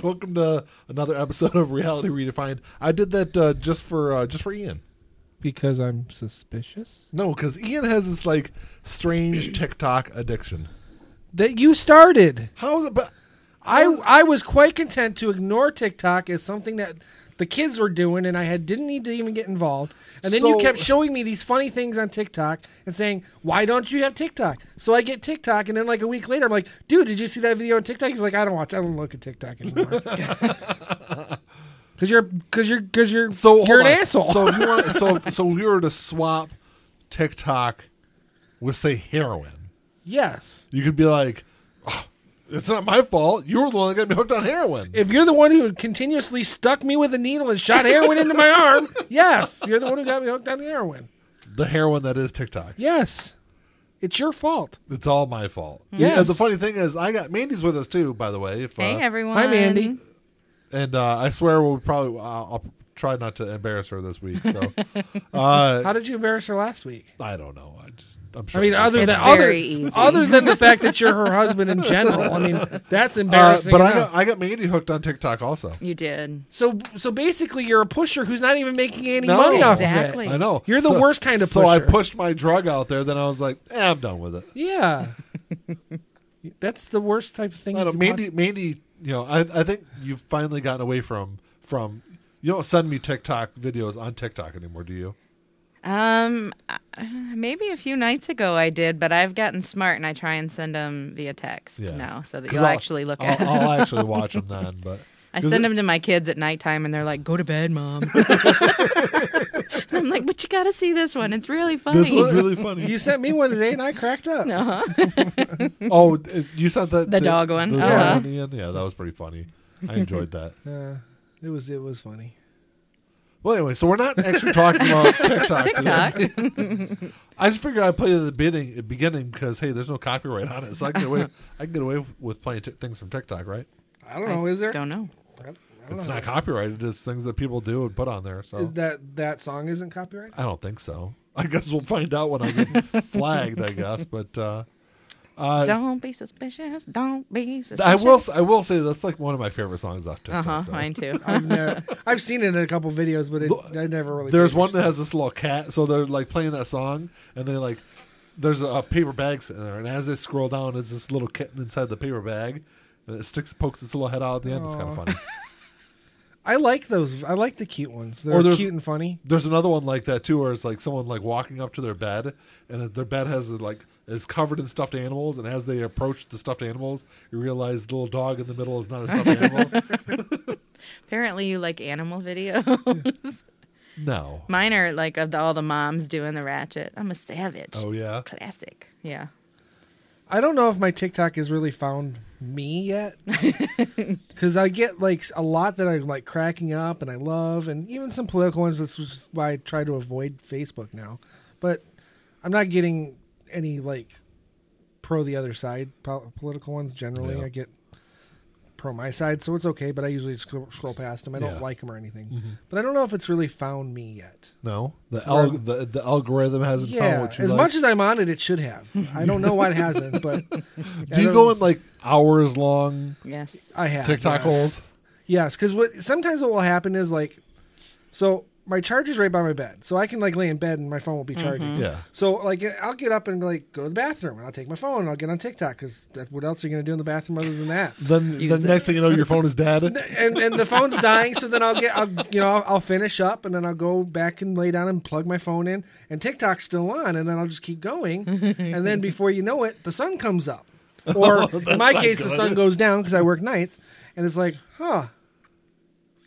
welcome to another episode of Reality Redefined. I did that uh, just for uh, just for Ian. Because I'm suspicious? No, because Ian has this like strange TikTok addiction. That you started. How is it? But I I was quite content to ignore TikTok as something that the kids were doing, and I had didn't need to even get involved. And then you kept showing me these funny things on TikTok and saying, "Why don't you have TikTok?" So I get TikTok, and then like a week later, I'm like, "Dude, did you see that video on TikTok?" He's like, "I don't watch. I don't look at TikTok anymore." Because you're, because you're, because you're, so you're an on. asshole. So if you want, so so we were to swap TikTok with say heroin, yes. you could be like, "Oh, "It's not my fault. You were the one that got me hooked on heroin." If you're the one who continuously stuck me with a needle and shot heroin into my arm, yes, you're the one who got me hooked on heroin. the heroin that is TikTok. Yes, it's your fault. It's all my fault. Yes. And the funny thing is, I got Mandy's with us too. By the way, if Hey uh, everyone. Hi, Mandy. and uh, I swear we'll probably I'll, I'll try not to embarrass her this week. So uh, How did you embarrass her last week? I don't know. I just I'm I mean, other than other, easy. other than the fact that you're her husband in general. I mean, that's uh, embarrassing. but I got I got Mandy hooked on TikTok also. You did. so so basically, you're a pusher who's not even making any No. money off Exactly. of it. I know You're the So- worst kind of pusher. So I pushed my drug out there. Then I was like, eh, I'm done with it. Yeah, that's the worst type of thing. I you don't. could Mandy, possibly- Mandy, you know, I I think you've finally gotten away from from. You don't send me TikTok videos on TikTok anymore, do you? Um, maybe a few nights ago I did, but I've gotten smart and I try and send them via text Yeah. now, so that you'll I'll- actually look I'll, at. I'll actually watch them then. But I send it- them to my kids at nighttime, and they're like, "Go to bed, mom." I'm like, "But you got to see this one. It's really funny." This was really funny. You sent me one today, and I cracked up. uh-huh. Oh, you sent that The dog one? The dog Uh-huh. one, Yeah, that was pretty funny. I enjoyed that. Uh, it was it was funny. Well, anyway, so we're not actually talking about TikTok. TikTok. today. I just figured I'd play at the beginning, beginning because hey, there's no copyright on it, so I can get away. I can get away with playing t- things from TikTok, right? I don't know. Is there? Don't know. I don't It's know. not copyrighted. It's things that people do and put on there. So Is that that song isn't copyrighted? I don't think so. I guess we'll find out when I get flagged. I guess, but uh, uh, Don't be suspicious. Don't be suspicious. I will. s- I will say that's like one of my favorite songs off TikTok. Uh huh. though. Mine too. I've never, I've seen it in a couple videos, but it, Look, I never really. There's one that attention. has this little cat, so they're like playing that song, and they like there's a, a paper bag sitting there, and as they scroll down, it's this little kitten inside the paper bag, and it sticks pokes its little head out at the end. It's kind of funny. I like those. I like the cute ones. They're Or there's- cute and funny. There's another one like that too, where it's like someone like walking up to their bed, and their bed has like is covered in stuffed animals, and as they approach the stuffed animals, you realize the little dog in the middle is not a stuffed animal. Apparently, you like animal videos. no. Mine are like of the, all the moms doing the ratchet. I'm a savage. Oh yeah. Classic. Yeah. I don't know if my TikTok has really found me yet, because I get like a lot that I'm like cracking up and I love, and even some political ones. That's just why I try to avoid Facebook now. But I'm not getting any like pro the other side po- political ones. Generally, Yeah. I get pro my side, so it's okay. But I usually scroll, scroll past them. I don't Yeah. Like them or anything. Mm-hmm. But I don't know if it's really found me yet. No. The Or- the the algorithm hasn't found what you as like. much as I'm on it, it should have. I don't know why it hasn't, but Do you go in like hours long Yes. I have TikTok yes. holes? Yes, because what sometimes what will happen is like, so my charger's right by my bed, so I can like lay in bed and my phone will be charging. Yeah. So like I'll get up and like go to the bathroom and I'll take my phone and I'll get on TikTok because what else are you gonna do in the bathroom other than that? Then the it. next thing you know, your phone is dead. and and the phone's dying, so then I'll get I'll you know I'll, I'll finish up and then I'll go back and lay down and plug my phone in and TikTok's still on and then I'll just keep going and then before you know it the sun comes up or in my not case the sun goes down because I work nights and it's like huh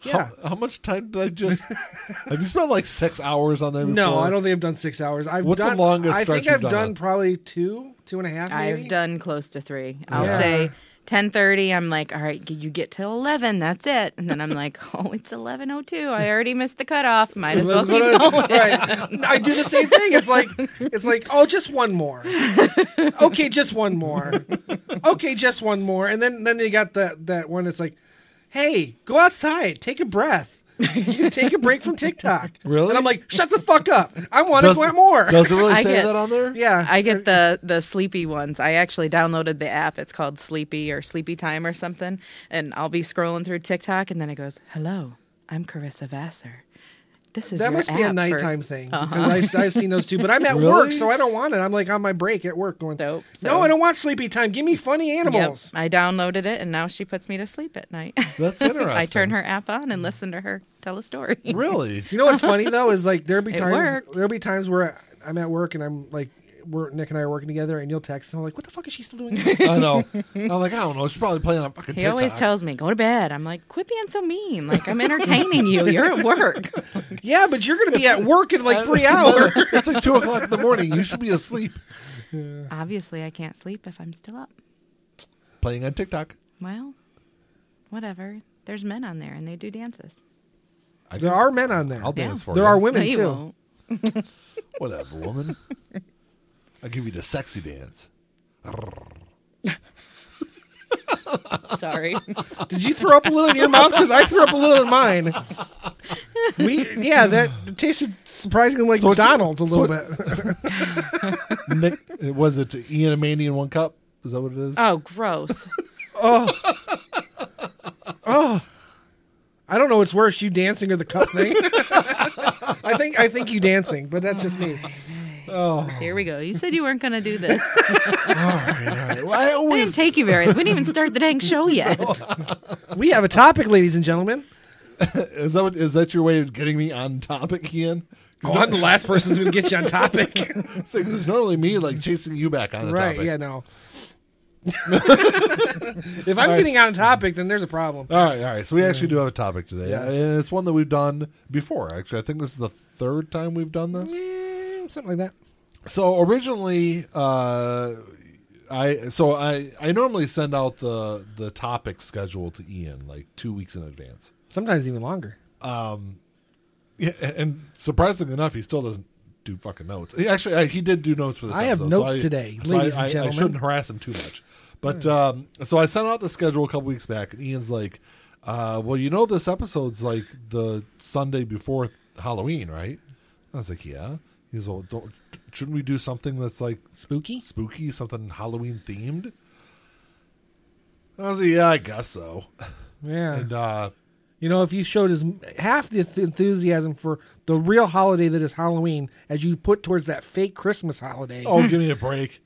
yeah How, how much time did I just? have you spent like six hours on there? Before? no I don't think I've done six hours I've What's the done longest I stretch think you've I've done done probably two two and a half maybe I've done close to three. I'll Yeah. say ten thirty. I'm like, all right, you get till eleven. That's it. And then I'm like, oh, it's eleven oh two. I already missed the cutoff. Might as well keep going. right. I do the same thing. It's like it's like oh, just one more. Okay, just one more. Okay, just one more. And then then you got that that one. it's like, hey, go outside, take a breath. Take a break from TikTok. Really? And I'm like, shut the fuck up. I want to Does- go out more. Does it really I say get- that on there? yeah. I get the the sleepy ones. I actually downloaded the app. It's called Sleepy or Sleepy Time or something. And I'll be scrolling through TikTok, and then it goes, "Hello, I'm Carissa Vassar. This is that your must be a app for-" nighttime thing uh-huh. because I've, I've seen those too. But I'm at Really? work, so I don't want it. I'm like on my break at work going, Dope. no, I don't want sleepy time. Give me funny Yep, animals. I downloaded it, and now she puts me to sleep at night. That's interesting. I turn her app on and listen to her tell a story. Really? You know what's funny though is like there'll be times there'll be times where I'm at work and I'm like we're Nick and I are working together and you'll text and I'm like, what the fuck is she still doing? I know. I'm like, I don't know. She's probably playing on fucking TikTok. He TikTok. always tells me, "Go to bed." I'm like, "Quit being so mean. Like I'm entertaining you. You're at work." yeah, but you're gonna be at work in like three hours. it's like two o'clock in the morning. You should be asleep. Obviously, I can't sleep if I'm still up. Playing on TikTok. Well, whatever. There's men on there, and they do dances. I there are men on there. I'll dance for there you. are women no, too. Whatever, woman. I'll give you the sexy dance. Sorry. Did you throw up a little in your mouth? Because I threw up a little in mine. We yeah, that tasted surprisingly like So it's- McDonald's a little so- bit. Nick, was it Ian and Mandy in one cup? Is that what it is? Oh, gross. Oh. oh I don't know what's worse, you dancing or the cup thing. I think I think you dancing, but that's just me. Here we go. You said you weren't going to do this. All right. Well, I I didn't take you very. We didn't even start the dang show yet. We have a topic, ladies and gentlemen. is that what, is that your way of getting me on topic, Ian? Oh, I'm the last person who's going to get you on topic. It's, like, it's normally me like chasing you back on the right? topic. Yeah, no. if I'm getting on topic, then there's a problem. All right, all right. So we actually do have a topic today, Yes. and it's one that we've done before. Actually, I think this is the third time we've done this. Eh, Something like that. So originally, uh, I so I I normally send out the the topic schedule to Ian like two weeks in advance. Sometimes even longer. Yeah, and- surprisingly enough, he still doesn't do fucking notes. He actually I, he did do notes for this. I have episode, notes I- today, so ladies I, and gentlemen. I shouldn't harass him too much. But um, so I sent out the schedule a couple weeks back, and Ian's like, uh, "Well, you know, this episode's like the Sunday before Halloween, right?" I was like, "Yeah." He's well, don't, shouldn't we do something that's like Spooky? spooky, something Halloween themed? I was like, "Yeah, I guess so." Yeah. And uh, You know, if you showed as half the enthusiasm for the real holiday that is Halloween as you put towards that fake Christmas holiday, Oh, give me a break.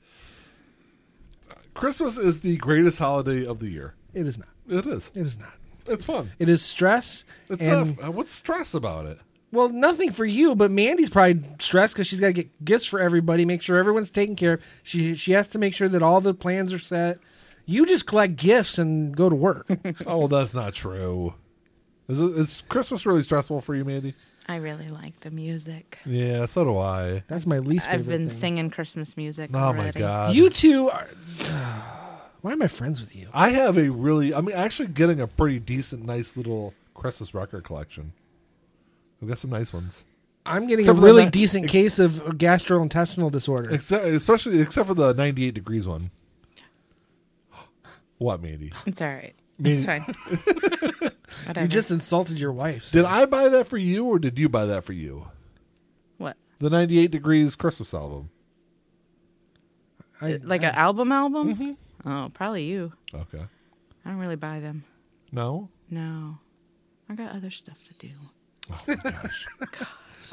Christmas is the greatest holiday of the year. it is not. It is. It is not. It's fun. It is stress. It's and not, what's stress about it? Well, nothing for you, but Mandy's probably stressed because she's got to get gifts for everybody, make sure everyone's taken care of. She she has to make sure that all the plans are set. You just collect gifts and go to work. Oh, well, that's not true. Is, it, is Christmas really stressful for you, Mandy? I really like the music. Yeah, so do I. That's my least favorite I've been thing. singing Christmas music. Oh my god. You two are. Why am I friends with you? I have a really. I mean, actually, getting a pretty decent, nice little Christmas record collection. We've got some nice ones. I'm getting Except a for the really ni- decent case of gastrointestinal disorder. Except, especially except for the 98 degrees one. What, Mandy? It's all right. Me- It's fine. Whatever. You just insulted your wife. so- Did I buy that for you, or did you buy that for you? what? The 98 degrees Christmas album. I- Like an album album? Mm-hmm. Oh, probably you. Okay. I don't really buy them. No. No. I got other stuff to do. Oh my gosh.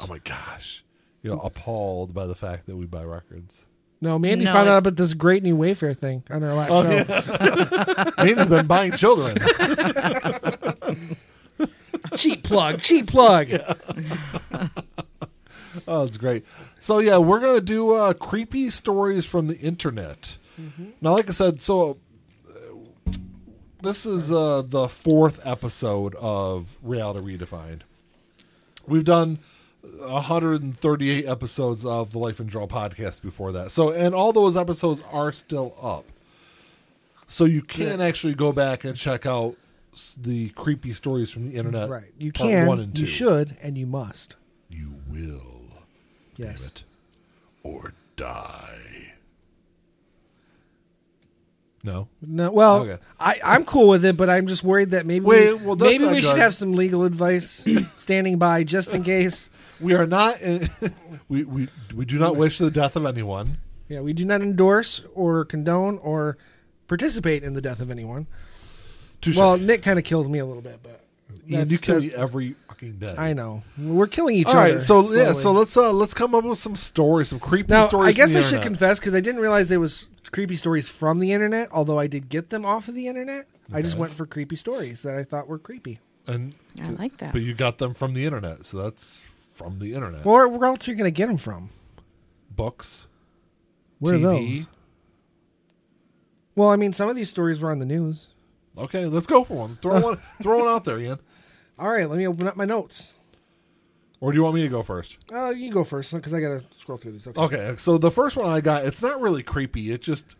oh my gosh. You know, appalled by the fact that we buy records. No, Mandy No, found out it's- about this great new Wayfair thing on our last Oh, show. Mandy's been buying children. cheap plug, cheap plug. Oh, it's great. So yeah, we're gonna do uh, creepy stories from the internet. Now, like I said, so uh, this is uh, the fourth episode of Reality Redefined. We've done 138 episodes of the Life and Draw podcast before that. So, and all those episodes are still up. So you can actually go back and check out the creepy stories from the internet. Right. You can, one and you two. should, and you must. You will Yes. it or die. No. No, well, Okay. I, I'm cool with it, but I'm just worried that maybe Wait, we, well, that's maybe not we should good. have some legal advice standing by just in case. We are not. we, we we do not wish the death of anyone. Yeah, we do not endorse or condone or participate in the death of anyone. Touche. Well, Nick kind of kills me a little bit, but Ian, you kill me every fucking day. I know we're killing each All other. right, so yeah, so let's uh let's come up with some stories, some creepy now stories. I guess from I the should confess because I didn't realize there was creepy stories from the internet. Although I did get them off of the internet, I just went for creepy stories that I thought were creepy. and I like that. but you got them from the internet, so that's from the internet. Where, where else are you going to get them from? Books, Where are those? Well, I mean, some of these stories were on the news. Okay, let's go for one. Throw one, throw one out there, Ian. All right, let me open up my notes. Or do you want me to go first? Uh, you can go first because I got to scroll through these. Okay. Okay, so the first one I got, it's not really creepy. It just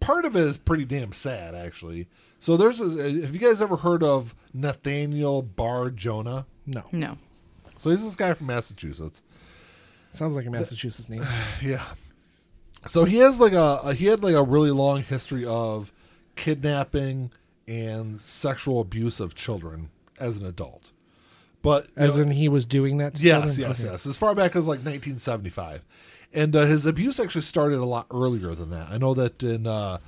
part of it is pretty damn sad, actually. So there's, a, have you guys ever heard of Nathaniel Bar Jonah? No, no. So he's this guy from Massachusetts. sounds like a Massachusetts name. Yeah. So he has like a, a he had like a really long history of kidnapping and sexual abuse of children as an adult. But As know- in, he was doing that. To Yes, children? yes, Okay. yes. As far back as like 1975, and uh, his abuse actually started a lot earlier than that. I know that in uh,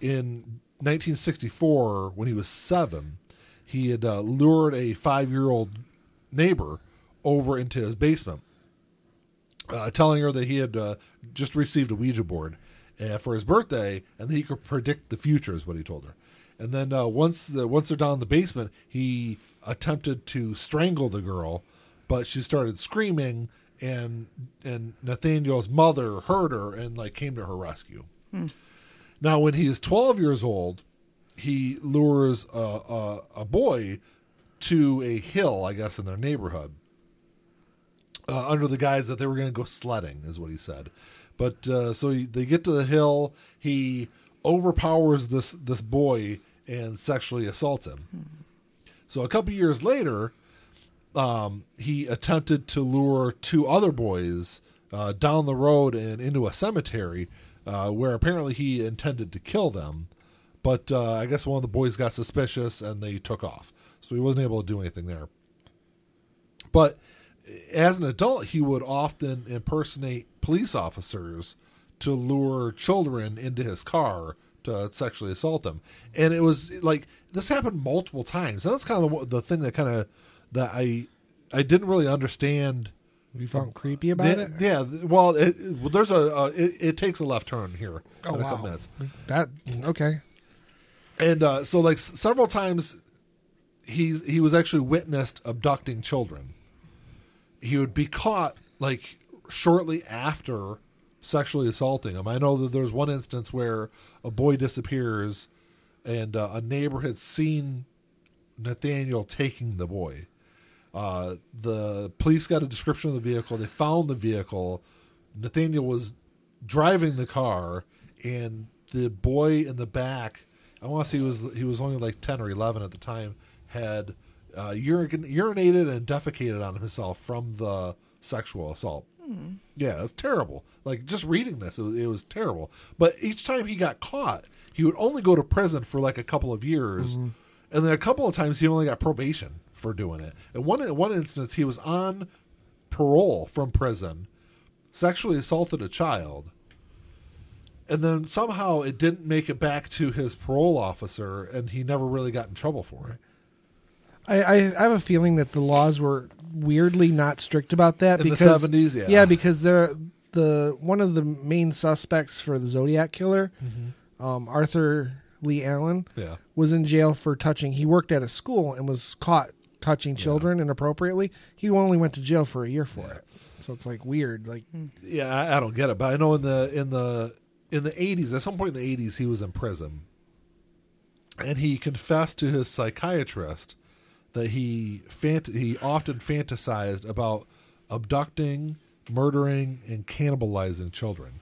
in 1964, when he was seven, he had uh, lured a five year old neighbor over into his basement, uh, telling her that he had uh, just received a Ouija board uh, for his birthday, and that he could predict the future. Is what he told her. And then uh, once the once they're down in the basement, he attempted to strangle the girl, but she started screaming, and and Nathaniel's mother heard her and like came to her rescue. Now, when he is 12 years old, he lures a, a, a boy to a hill, I guess, in their neighborhood, uh, under the guise that they were going to go sledding, is what he said. But uh, so they get to the hill. He overpowers this this boy and sexually assaults him. So a couple years later, um, he attempted to lure two other boys uh, down the road and into a cemetery, uh, where apparently he intended to kill them. But uh, I guess one of the boys got suspicious and they took off, so he wasn't able to do anything there. But as an adult, he would often impersonate police officers to lure children into his car to sexually assault them. And it was like this happened multiple times. That's kind of the, thing that kind of that I I didn't really understand. You found creepy about The- it? Yeah, well, it, well there's a uh, it, it takes a left turn here Oh in a couple wow. minutes. That okay. And uh, so, like s- several times, he's he was actually witnessed abducting children. He would be caught like shortly after sexually assaulting him. I know that there's one instance where a boy disappears, and uh, a neighbor had seen Nathaniel taking the boy. Uh, the police got a description of the vehicle. They found the vehicle. Nathaniel was driving the car, and the boy in the back. I want to say he was he was only like ten or eleven at the time. Had uh, urin- urinated and defecated on himself from the sexual assault. Yeah, it's terrible. Like just reading this, it was, it was terrible. But each time he got caught, he would only go to prison for like a couple of years, and then a couple of times he only got probation for doing it. And one in one instance, he was on parole from prison, sexually assaulted a child, and then somehow it didn't make it back to his parole officer, and he never really got in trouble for it. I, I, I have a feeling that the laws were weirdly not strict about that In the because 70s, yeah. yeah, because they're the one of the main suspects for the Zodiac killer, Mm-hmm. um, Arthur Leigh Allen, Yeah. was in jail for touching. He worked at a school and was caught touching children inappropriately. He only went to jail for a year for it. So it's like weird. Like Yeah, I, I don't get it, but I know in the in the in the eighties, at some point in the eighties, he was in prison, and he confessed to his psychiatrist that he fant- he often fantasized about abducting, murdering, and cannibalizing children.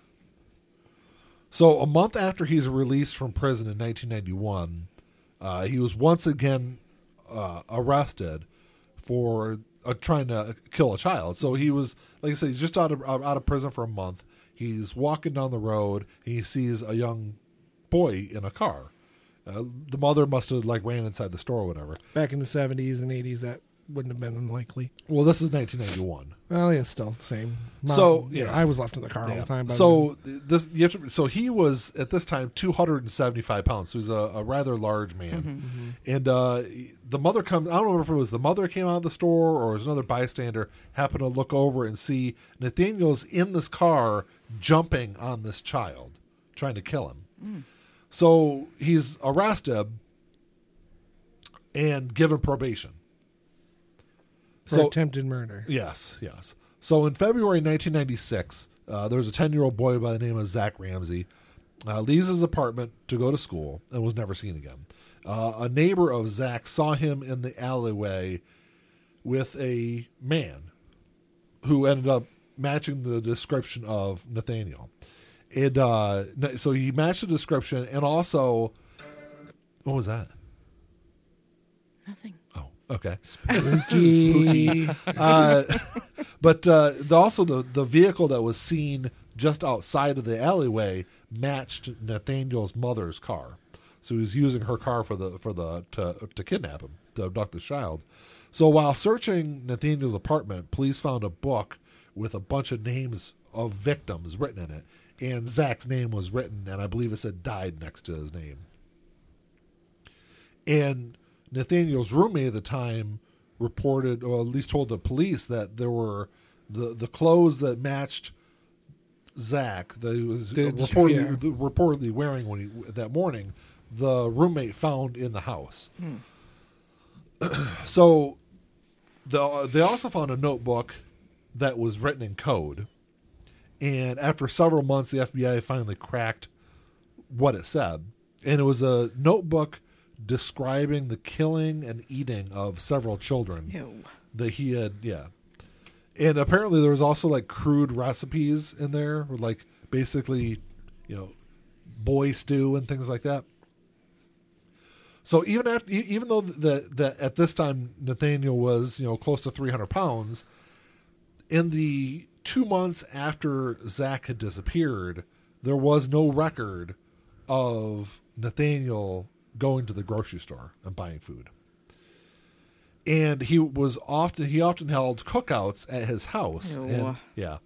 So a month after he's released from prison in 1991, uh, he was once again uh, arrested for uh, trying to kill a child. So he was, like I said, he's just out of out of prison for a month. He's walking down the road and he sees a young boy in a car. Uh, the mother must have like ran inside the store or whatever. Back in the 70s and 80s, that wouldn't have been unlikely. Well, this is 1991. Well, yeah, still the same. Mom- So, yeah. I was left in the car all the time. by So this, you have to, so he was at this time 275 pounds. So he's a, a rather large man, and uh, the mother comes. I don't remember if it was the mother came out of the store or it was another bystander happened to look over and see Nathaniel's in this car jumping on this child, trying to kill him. So he's arrested and given probation. for attempted murder. Yes, yes. So in February 1996, uh, there was a 10 year old boy by the name of Zach Ramsay. Uh, leaves his apartment to go to school and was never seen again. Uh, a neighbor of Zach saw him in the alleyway with a man who ended up matching the description of Nathaniel. It uh, so he matched the description and also what was that? Nothing. Oh, okay. Spooky. uh, but uh, the, also the the vehicle that was seen just outside of the alleyway matched Nathaniel's mother's car, so he was using her car for the for the to to kidnap him to abduct the child. So while searching Nathaniel's apartment, police found a book with a bunch of names of victims written in it, and Zach's name was written, and I believe it said died next to his name. And Nathaniel's roommate at the time reported, or at least told the police, that there were the the clothes that matched Zach that he was Did- reportedly, yeah. reportedly wearing when he that morning. The roommate found in the house. Hmm. so, the, they also found a notebook that was written in code, and after several months, the FBI finally cracked what it said, and it was a notebook describing the killing and eating of several children Ew. that he had yeah. And apparently there was also like crude recipes in there with like basically you know boy stew and things like that. So even after even though that that at this time nathaniel was you know close to 300 pounds in the two months after zach had disappeared there was no record of nathaniel going to the grocery store and buying food. And he was often he often held cookouts at his house. Ew. and yeah.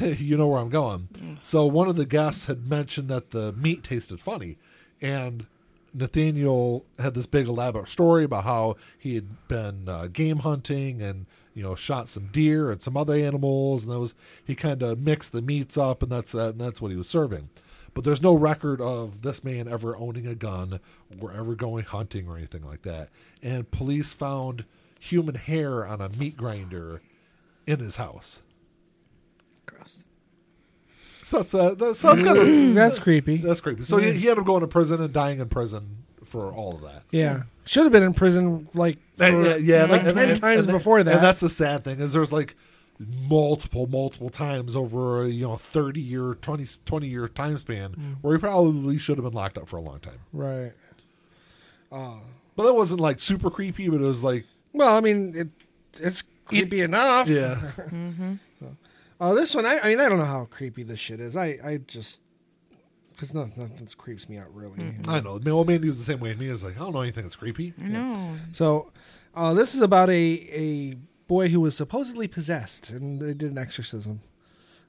You know where i'm going. So one of the guests had mentioned that the meat tasted funny and nathaniel had this big elaborate story about how he had been uh, game hunting and you know shot some deer and some other animals and those he kind of mixed the meats up and that's that and that's what he was serving but there's no record of this man ever owning a gun or ever going hunting or anything like that. And police found human hair on a meat grinder in his house. Gross. So that's, uh, that's, that's kind of That's creepy. that's creepy. So he, he ended up going to prison and dying in prison for all of that. Yeah. Should have been in prison like for, And- yeah, yeah, like and- 10 and- times and- before that. And that's the sad thing is there's like multiple, multiple times over a, you know 30 year, 20, 20 year time span Mm. where he probably should have been locked up for a long time. right. Uh but that wasn't like super creepy, but it was like Well, I mean, it it's creepy enough. yeah. Uh, this one, I, I mean, I don't know how creepy this shit is. I, I just because nothing, nothing creeps me out really. I know. My old man was the same way as me. It's like I don't know anything that's creepy. I know. So, uh, this is about a a boy who was supposedly possessed, and they did an exorcism.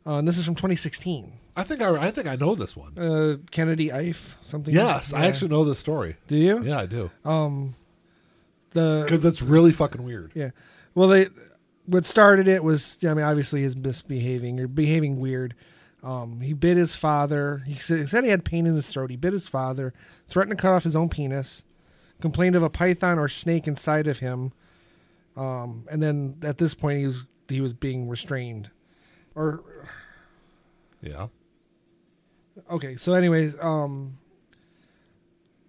Uh, and this is from 2016. I think I, I think I know this one. Uh, Kennedy Ife, something. Yes, I Yeah. actually know this story. do you? Yeah, I do Um, the because it's really fucking weird. Yeah. Well, they what started it was I mean obviously his misbehaving or behaving weird. Um, he bit his father. He said, he said he had pain in his throat. He bit his father, threatened to cut off his own penis, complained of a python or snake inside of him. Um, and then at this point he was he was being restrained. Or Yeah, okay, so anyways, um,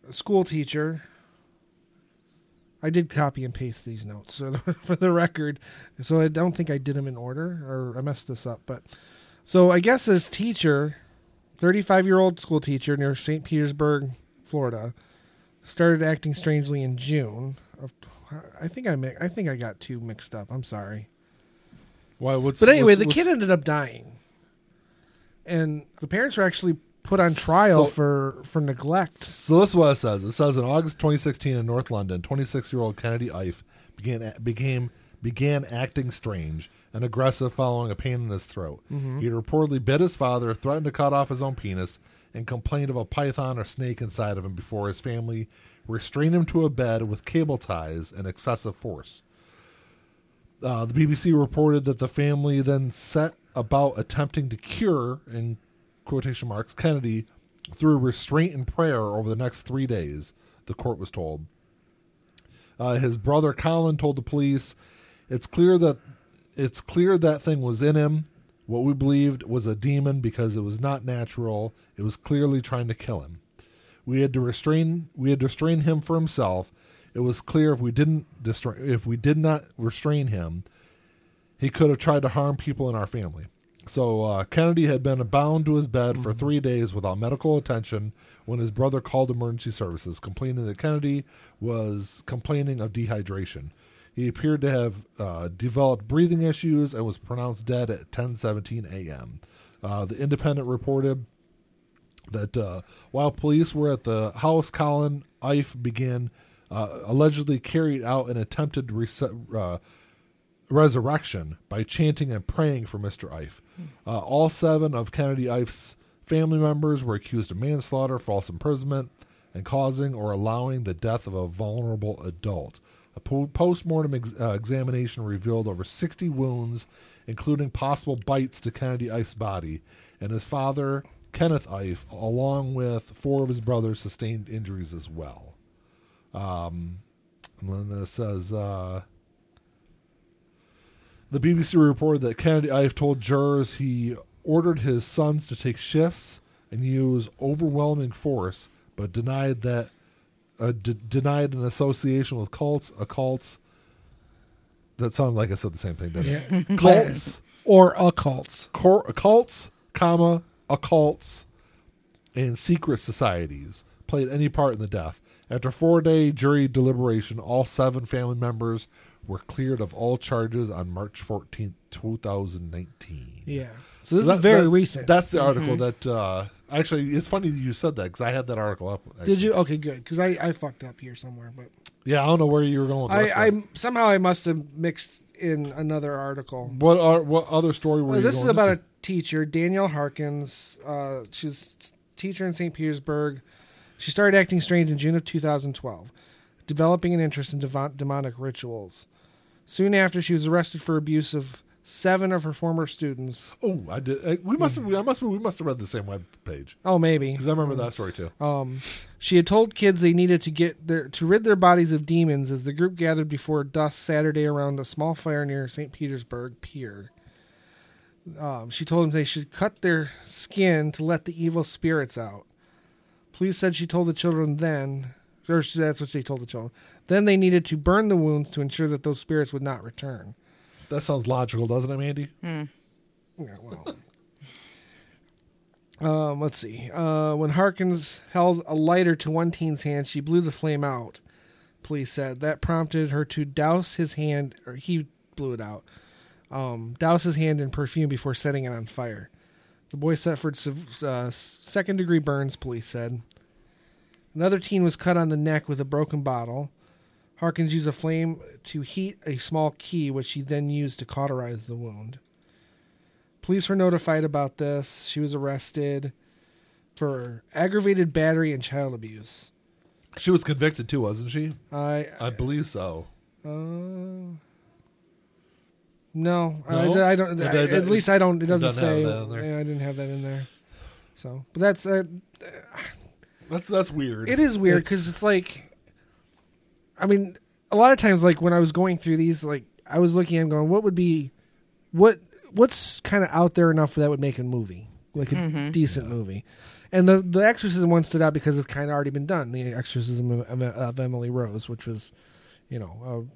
a school teacher. I did copy and paste these notes for the, for the record, so I don't think I did them in order, or I messed this up. But so I guess this teacher, thirty-five year old school teacher near St. Petersburg, Florida, started acting strangely in June. Of, I think I mi- I think I got two mixed up. I'm sorry. why? What's But anyway, what's- the what's- kid ended up dying, and the parents were actually put on trial So- for for neglect. So this is what it says. It says in August 2016 in North London, 26-year-old Kennedy Ife began became began acting strange and aggressive following a pain in his throat. He had reportedly bit his father, threatened to cut off his own penis, and complained of a python or snake inside of him before his family restrained him to a bed with cable ties and excessive force. Uh, the BBC reported that the family then set about attempting to cure, in quotation marks, Kennedy through restraint and prayer over the next three days, the court was told. Uh, his brother Colin told the police, "It's clear that it's clear that thing was in him. What we believed was a demon because it was not natural. It was clearly trying to kill him. We had to restrain. We had to restrain him for himself. It was clear if we didn't distra- if we did not restrain him, he could have tried to harm people in our family. So uh, Kennedy had been bound to his bed for three days without medical attention when his brother called emergency services, complaining that Kennedy was complaining of dehydration. He appeared to have uh, developed breathing issues and was pronounced dead at 10:17 a.m. Uh, the Independent reported that uh, while police were at the house, Colin Ife began uh, allegedly carried out an attempted rese- uh, resurrection by chanting and praying for Mr. Ife. Uh, all seven of Kennedy Ife's family members were accused of manslaughter, false imprisonment, and causing or allowing the death of a vulnerable adult. A po- post-mortem ex- uh, examination revealed over 60 wounds, including possible bites to Kennedy Ife's body, and his father, Kenneth Ife, along with four of his brothers, sustained injuries as well. Um, and then it says, uh, the BBC reported that Kennedy Ife told jurors he ordered his sons to take shifts and use overwhelming force, but denied that uh, d- denied an association with cults, occults. That sounded like I said the same thing, didn't it? Cults, or occults. cor- occults, comma occults, and secret societies played any part in the death. After four-day jury deliberation, all seven family members were cleared of all charges on March fourteenth, two thousand nineteen. Yeah. So this that- is very that- recent. That's the article that uh, actually. It's funny that you said that because I had that article up. actually. Did you? Okay, good. Because I, I fucked up here somewhere, but Yeah, I don't know where you were going. With I, I somehow I must have mixed in another article. What are what other story were Well, you this is about into? a teacher, Danielle Harkins. Uh, she's teacher in St. Petersburg. She started acting strange in June of 2012, developing an interest in devo- demonic rituals. Soon after, she was arrested for abuse of seven of her former students. Oh, I did. I, we must have. I must. We must have read the same web page Oh, maybe. because I remember that story too. Um, she had told kids they needed to get their to rid their bodies of demons as the group gathered before dusk Saturday around a small fire near St. Petersburg Pier. Um, she told them they should cut their skin to let the evil spirits out. Police said she told the children then, or that's what she told the children. Then they needed to burn the wounds to ensure that those spirits would not return. That sounds logical, doesn't it, Mandy? Yeah, well. um, let's see. Uh, when Harkins held a lighter to one teen's hand, she blew the flame out. Police said that prompted her to douse his hand, or he blew it out. Um, douse his hand in perfume before setting it on fire. The boy suffered uh, second degree burns. Police said. Another teen was cut on the neck with a broken bottle. Harkins used a flame to heat a small key, which she then used to cauterize the wound. Police were notified about this. She was arrested for aggravated battery and child abuse. She was convicted too, wasn't she? I I believe so. uh, no, I, No? I don't. It- I- it- at least I don't. It doesn't, doesn't have say. that in there. Yeah, I didn't have that in there. So, but that's uh, That's that's weird. It is weird It's- because it's like, I mean, a lot of times, like when I was going through these, like I was looking and going, what would be, what what's kind of out there enough that would make a movie, like a decent movie, and the the Exorcism one stood out because it's kind of already been done, the Exorcism of, of, of Emily Rose, which was, you know,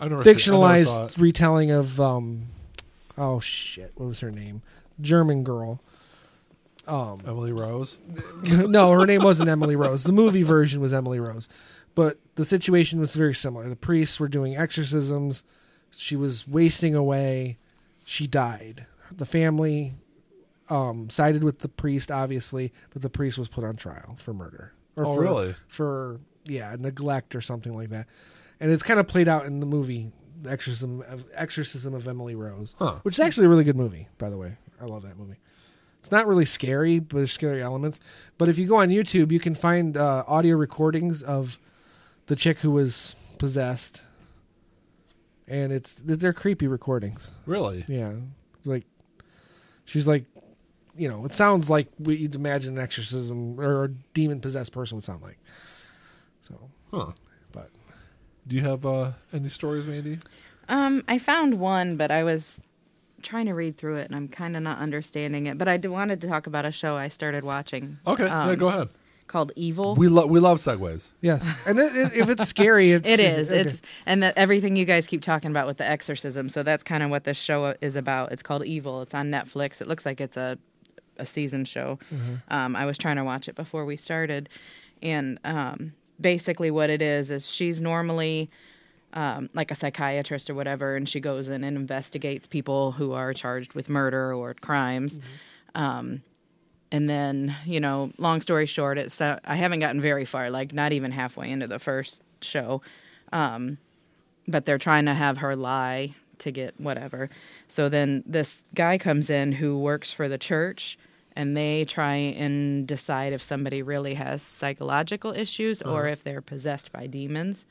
I never a seen- I fictionalized it. retelling of, um, oh shit, what was her name? German girl. Um, Emily Rose. no, her name wasn't Emily Rose. The movie version was Emily Rose. But the situation was very similar. The priests were doing exorcisms. She was wasting away. She died. The family um, sided with the priest, obviously, but the priest was put on trial for murder. Or Oh, for, really? For yeah, neglect or something like that. And it's kind of played out in the movie The Exorcism of Exorcism of Emily Rose, Huh. which is actually a really good movie, by the way. I love that movie. It's not really scary, but there's scary elements. But if you go on YouTube, you can find uh, audio recordings of the chick who was possessed, and it's they're creepy recordings. Really? Yeah, like she's like, you know, it sounds like what you'd imagine an exorcism or a demon possessed person would sound like. So, Huh. but Do you have uh, any stories, Mandy? Um, I found one, but I was trying to read through it, and I'm kind of not understanding it. But I wanted to talk about a show I started watching. Okay, yeah, um, go ahead. Called Evil. We love we love segues. yes, and it, it, if it's scary, it's It is. okay. It's and that everything you guys keep talking about with the exorcism. So that's kind of what this show is about. It's called Evil. It's on Netflix. It looks like it's a a season show. Um, I was trying to watch it before we started, and um, basically what it is is she's normally um, like a psychiatrist or whatever, and she goes in and investigates people who are charged with murder or crimes. Um, and then, you know, long story short, it's uh, I haven't gotten very far, like not even halfway into the first show. Um, but they're trying to have her lie to get whatever. So then this guy comes in who works for the church and they try and decide if somebody really has psychological issues or if they're possessed by demons.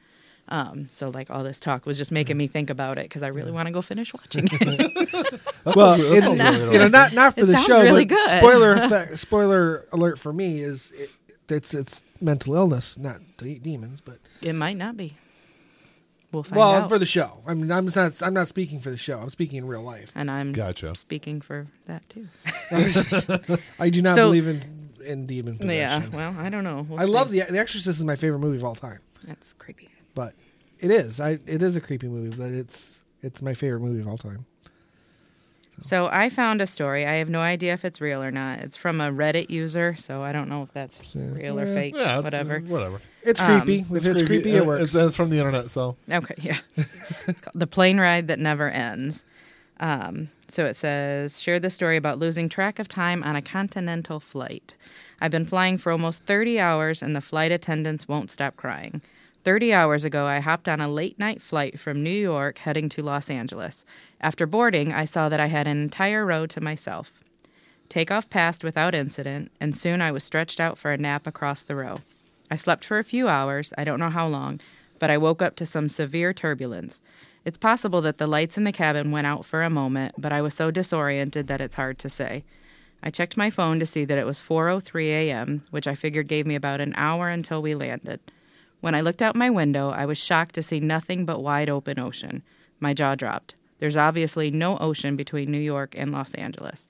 Um, so like all this talk was just making me think about it because I really want to go finish watching it. well, sounds- that it- really you know, not not for It the sounds show, really but good. spoiler effect, spoiler alert for me is it, it's it's mental illness, not de- demons, but it might not be. We'll find well, out. for the show. I mean, I'm not I'm not speaking for the show. I'm speaking in real life. and I'm Gotcha. speaking for that too. I do not So- believe in in demon possession. Yeah, well, I don't know. We'll I love the The Exorcist is my favorite movie of all time. That's creepy. But it is. I it is a creepy movie, but it's it's my favorite movie of all time. So I found a story. I have no idea if it's real or not. It's from a Reddit user, so I don't know if that's real or fake. Yeah, it's- whatever. Whatever. It's Um, creepy. if it's creepy, Uh, it works. It's, it's from the internet, so Okay, yeah. it's called The Plane Ride That Never Ends. Um, so it says, share the story about losing track of time on a continental flight. I've been flying for almost 30 hours and the flight attendants won't stop crying. 30 hours ago, I hopped on a late night flight from New York heading to Los Angeles. After boarding, I saw that I had an entire row to myself. Takeoff passed without incident, and soon I was stretched out for a nap across the row. I slept for a few hours, I don't know how long, but I woke up to some severe turbulence. It's possible that the lights in the cabin went out for a moment, but I was so disoriented that it's hard to say. I checked my phone to see that it was 4:03 a.m., which I figured gave me about an hour until we landed. When I looked out my window, I was shocked to see nothing but wide open ocean. My jaw dropped. There's obviously no ocean between New York and Los Angeles.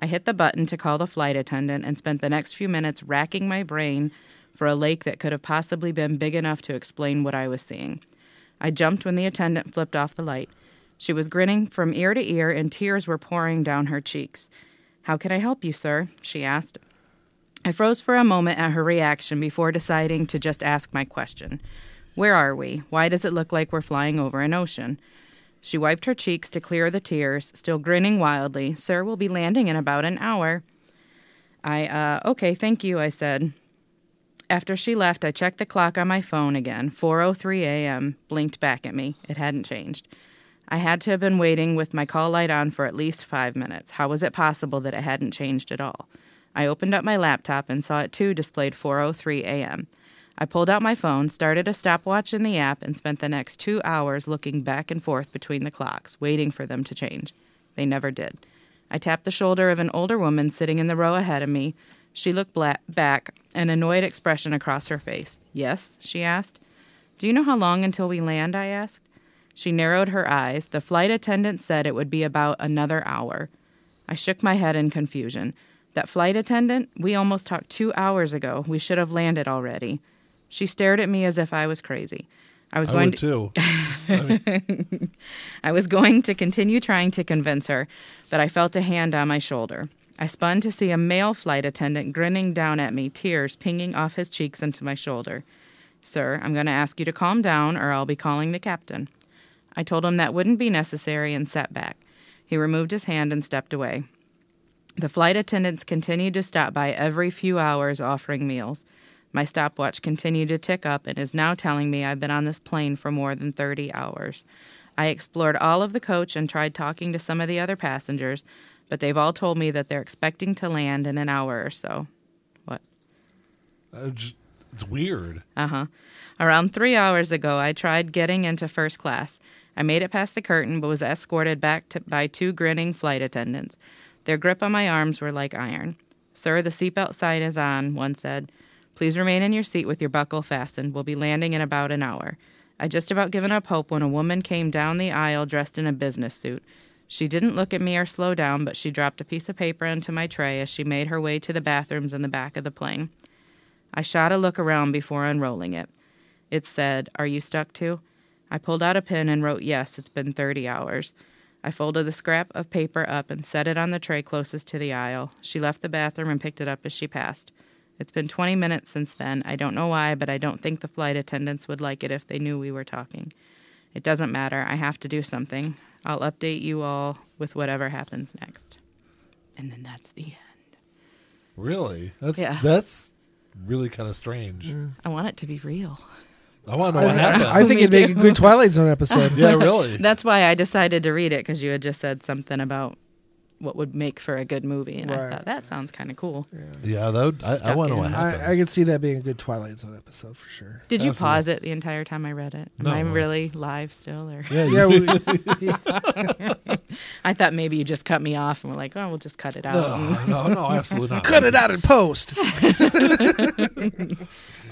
I hit the button to call the flight attendant and spent the next few minutes racking my brain for a lake that could have possibly been big enough to explain what I was seeing. I jumped when the attendant flipped off the light. She was grinning from ear to ear and tears were pouring down her cheeks. How can I help you, sir? she asked. I froze for a moment at her reaction before deciding to just ask my question. Where are we? Why does it look like we're flying over an ocean? She wiped her cheeks to clear the tears, still grinning wildly. Sir, we'll be landing in about an hour. I, uh, okay, thank you, I said. After she left, I checked the clock on my phone again. 4:03 a.m. blinked back at me. It hadn't changed. I had to have been waiting with my call light on for at least 5 minutes. How was it possible that it hadn't changed at all? I opened up my laptop and saw it too displayed 4:03 a.m. I pulled out my phone, started a stopwatch in the app, and spent the next 2 hours looking back and forth between the clocks, waiting for them to change. They never did. I tapped the shoulder of an older woman sitting in the row ahead of me. She looked bla- back, an annoyed expression across her face. Yes? she asked. Do you know how long until we land? I asked. She narrowed her eyes. The flight attendant said it would be about another hour. I shook my head in confusion. That flight attendant? We almost talked two hours ago. We should have landed already. She stared at me as if I was crazy. I was I going to too. I was going to continue trying to convince her, but I felt a hand on my shoulder. I spun to see a male flight attendant grinning down at me, tears pinging off his cheeks into my shoulder. Sir, I'm going to ask you to calm down or I'll be calling the captain. I told him that wouldn't be necessary and sat back. He removed his hand and stepped away. The flight attendants continued to stop by every few hours offering meals. My stopwatch continued to tick up and is now telling me I've been on this plane for more than 30 hours. I explored all of the coach and tried talking to some of the other passengers, but they've all told me that they're expecting to land in an hour or so. What? Uh, it's weird. Uh huh. Around three hours ago, I tried getting into first class. I made it past the curtain, but was escorted back to, by two grinning flight attendants. Their grip on my arms were like iron. Sir, the seatbelt sign is on, one said. Please remain in your seat with your buckle fastened. We'll be landing in about an hour. I just about given up hope when a woman came down the aisle dressed in a business suit. She didn't look at me or slow down, but she dropped a piece of paper into my tray as she made her way to the bathrooms in the back of the plane. I shot a look around before unrolling it. It said, Are you stuck too? I pulled out a pen and wrote, Yes, it's been 30 hours. I folded the scrap of paper up and set it on the tray closest to the aisle. She left the bathroom and picked it up as she passed. It's been 20 minutes since then. I don't know why, but I don't think the flight attendants would like it if they knew we were talking. It doesn't matter. I have to do something. I'll update you all with whatever happens next. And then that's the end. Really? That's Yeah. that's really kind of strange. Mm. I want it to be real. I want to know I, what happened. I think Me it'd make a too. good Twilight Zone episode. yeah, really. That's why I decided to read it because you had just said something about what would make for a good movie, and I Right. thought that sounds kind of cool. yeah, that would, I, I Stuck want to know in. what happened. I, I could see that being a good Twilight Zone episode for sure. Did you pause it the entire time I read it? Am No. I really live still, or yeah, Yeah, we, I thought maybe you just cut me off and were like, "Oh, we'll just cut it out." no, no, no, absolutely not. cut it out in post.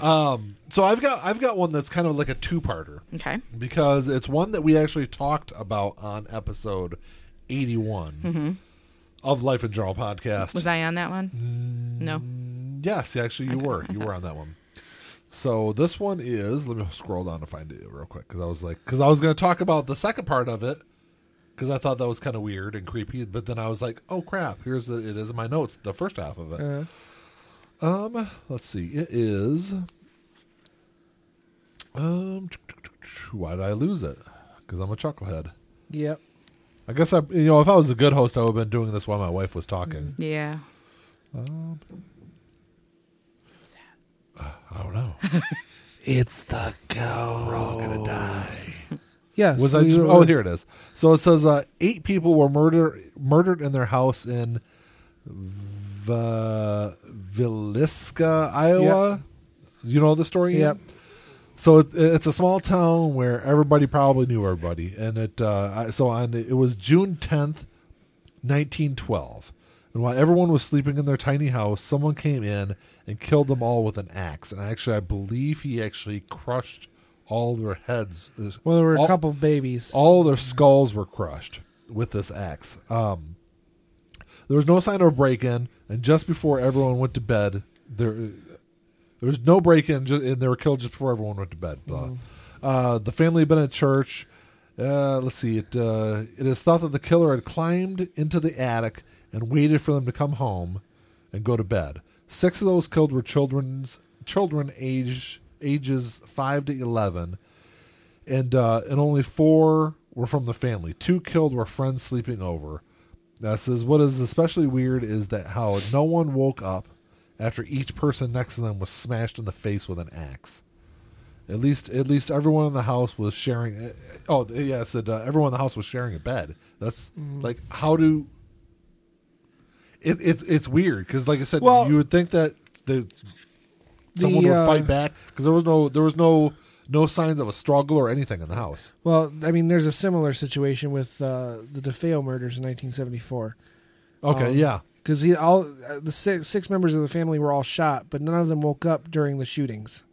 Um, so I've got I've got one that's kind of like a two-parter okay. because it's one that we actually talked about on episode 81 of Life and Jarl podcast. Was I on that one? No. Yes, actually, you Okay, were. You were on that one. So this one is. Let me scroll down to find it real quick because I was like, because I was going to talk about the second part of it because I thought that was kind of weird and creepy. But then I was like, oh crap! Here's the. It is in my notes. The first half of it. Uh, Um, let's see. It is. Um, why did I lose it? Because I'm a chucklehead. yep. I guess I, you know, if I was a good host, I would have been doing this while my wife was talking. Yeah. Um, I don't know. It's the go. We're all gonna die. Yes. Was I? Just, were- oh, here it is. So it says uh, eight people were murdered murdered in their house in v- Villisca, Iowa. You know the story? Yep. So it, it's a small town where everybody probably knew everybody, and it uh, so on it was June tenth, nineteen twelve, and while everyone was sleeping in their tiny house, someone came in and killed them all with an axe. And actually, I believe he actually crushed all their heads. Well, there were a all, couple babies. all their skulls were crushed with this axe. Um, there was no sign of a break-in, and just before everyone went to bed, there there was no break-in, and they were killed just before everyone went to bed. Blah. Uh, the family had been at church. Uh, let's see. It uh, it is thought that the killer had climbed into the attic and waited for them to come home and go to bed. Six of those killed were children's children age ages five to eleven, and uh, and only four were from the family. Two killed were friends sleeping over. That says what is especially weird is that how no one woke up after each person next to them was smashed in the face with an axe. At least, at least everyone in the house was sharing. uh, Oh, yeah, it said uh, everyone in the house was sharing a bed. That's like how do. It, it's it's weird because, like I said, Well- you would think that the someone The, would uh, fight back because there was no there was no no signs of a struggle or anything in the house. Well, I mean, there's a similar situation with uh, the DeFeo murders in 1974. Okay, Um, yeah, Because he all uh, the six, six members of the family were all shot, but none of them woke up during the shootings,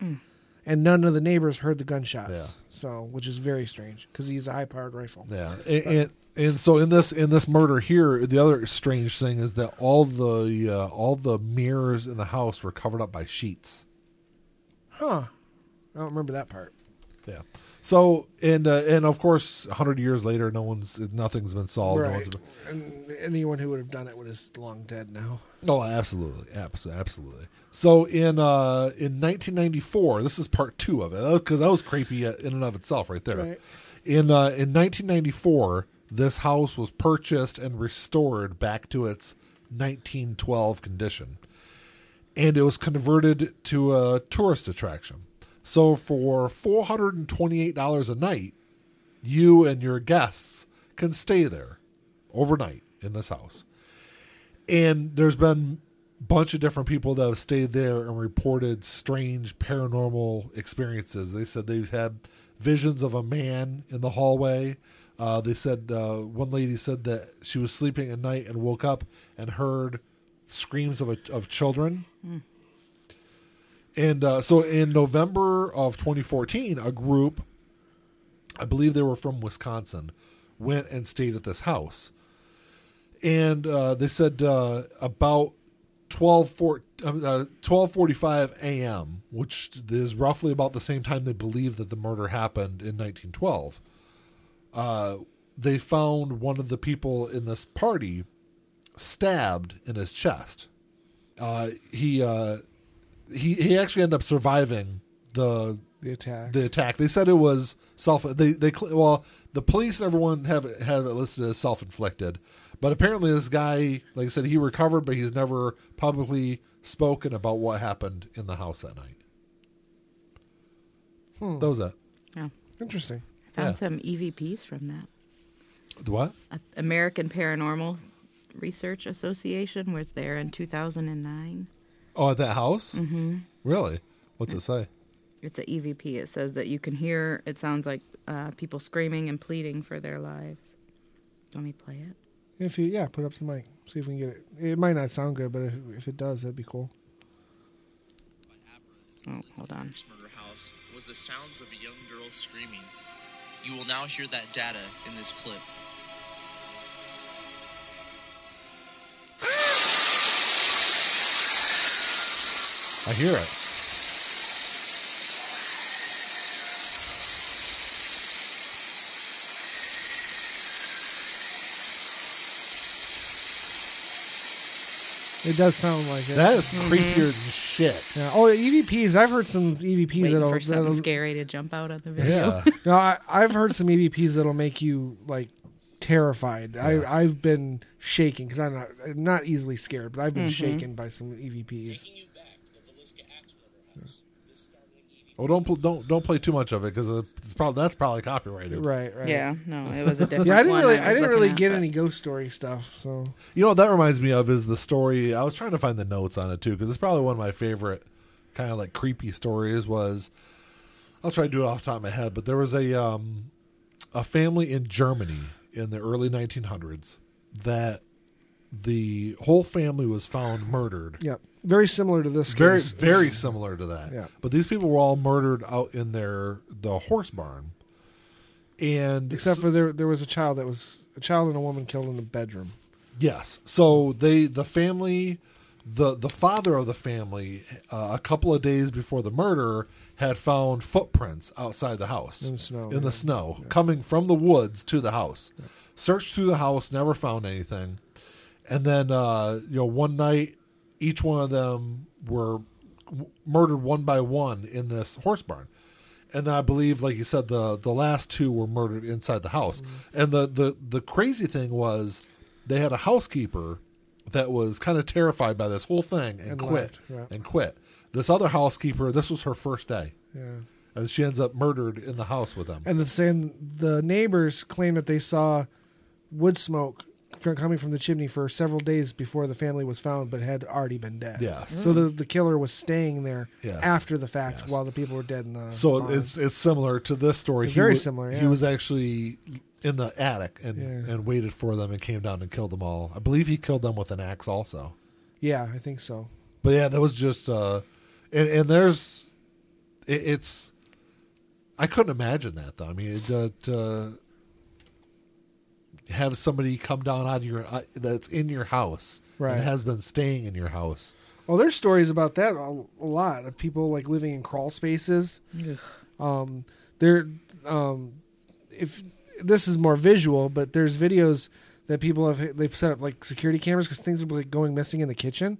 and none of the neighbors heard the gunshots. Yeah. So, which is very strange because he's a high-powered rifle. yeah, and, and and so in this in this murder here, the other strange thing is that all the uh, all the mirrors in the house were covered up by sheets. Huh? I don't remember that part. Yeah. So and uh, and of course, hundred years later, no one's nothing's been solved. No right. one's been, And anyone who would have done it would is long dead now. Oh, absolutely, absolutely, absolutely. So in uh, in 1994, this is part two of it because that was creepy in and of itself, right there. Right. In uh, in 1994, this house was purchased and restored back to its 1912 condition, and it was converted to a tourist attraction. So for $428 a night, you and your guests can stay there overnight in this house. And there's been a bunch of different people that have stayed there and reported strange paranormal experiences. They said they've had visions of a man in the hallway. Uh, they said uh, one lady said that she was sleeping at night and woke up and heard screams of a, of children. And uh, so in November of 2014, a group, I believe they were from Wisconsin, went and stayed at this house. And uh, they said uh, about 12, four, uh, 12.45 a.m., which is roughly about the same time they believe that the murder happened in 1912, uh, they found one of the people in this party stabbed in his chest. Uh, he he he actually ended up surviving the The attack. the attack. They said it was self. They they well, the police and everyone have have it listed as self inflicted, but apparently this guy, like I said, he recovered, but he's never publicly spoken about what happened in the house that night. Hmm. That was it. Yeah. Interesting. I Found Yeah. some EVPs from that. What? American Paranormal Research Association was there in 2009. Oh, at that house? Mm-hmm. Really? What's it say? It's a EVP. It says that you can hear. It sounds like uh, people screaming and pleading for their lives. Let me play it. If you yeah, put up the mic. See if we can get it. It might not sound good, but if, if it does, that'd be cool. Oh, hold on. Mark's murder house was the sounds of a young girl screaming. You will now hear that data in this clip. I hear it. It does sound like it. That's mm-hmm. creepier than shit. yeah. Oh, EVPs. I've heard some EVPs Waiting that'll. for something that'll scary to jump out of the video. Yeah. no, I, I've heard some EVPs that'll make you like terrified. I I've been shaking because I'm not not easily scared, but I've been mm-hmm. shaken by some E EVPs. Well, don't pl- don't don't play too much of it because it's probably that's probably copyrighted. Right, right. Yeah, no, it was a different. Yeah, I didn't one really, was I didn't really at, get but- any ghost story stuff. So You know what that reminds me of is the story. I was trying to find the notes on it too because it's probably one of my favorite kind of like creepy stories. Was I'll try to do it off the top of my head, but there was a um, a family in Germany in the early 1900s that the whole family was found murdered. yeah, very similar to this. Very case. very similar to that. Yeah. But these people were all murdered out in their the horse barn. And Except for there, there was a child that was a child and a woman killed in the bedroom. Yes. So they the family the the father of the family uh, a couple of days before the murder had found footprints outside the house In the snow, in the yeah. snow coming from the woods to the house. Searched through the house, never found anything. And then uh, you know one night each one of them were w- murdered one by one in this horse barn. And I believe, like you said, the the last two were murdered inside the house. Mm-hmm. And the, the the crazy thing was, they had a housekeeper that was kind of terrified by this whole thing and, And quit yeah. and quit. This other housekeeper, this was her first day, Yeah. and she ends up murdered in the house with them. And the same, the neighbors claim that they saw wood smoke coming from the chimney for several days before the family was found, but had already been dead. Yes. So the the killer was staying there Yes. after the fact Yes. while the people were dead in the. so barn. it's it's similar to this story. Very wa- similar, He yeah. was actually in the attic and Yeah. and waited for them and came down and killed them all. I believe he killed them with an axe also. yeah, I think so. But yeah, that was just uh and, and there's it, it's I couldn't imagine that though. I mean, it, uh, have somebody come down out of your uh, that's in your house Right. and has been staying in your house. Well, there's stories about that a, a lot of people like living in crawl spaces. Ugh. Um, there, um, if this is more visual, but there's videos that people have they've set up like security cameras because things are like going missing in the kitchen,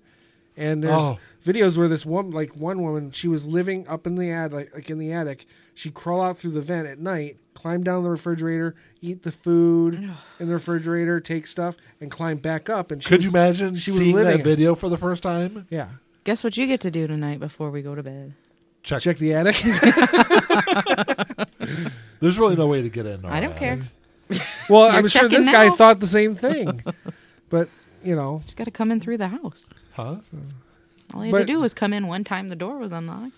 and there's Oh. videos where this woman, like one woman, she was living up in the ad, like, like in the attic. She'd crawl out through the vent at night, climb down the refrigerator, eat the food in the refrigerator, take stuff, and climb back up. And she Could was- you imagine she was seeing living that it. video for the first time? Yeah. Guess what you get to do tonight before we go to bed? Check. Check the attic. There's really no way to get in. I don't care. well, I'm sure checking this guy thought the same thing. but, you know, Just got to come in through the house. Huh? All you had But- to do was come in one time the door was unlocked,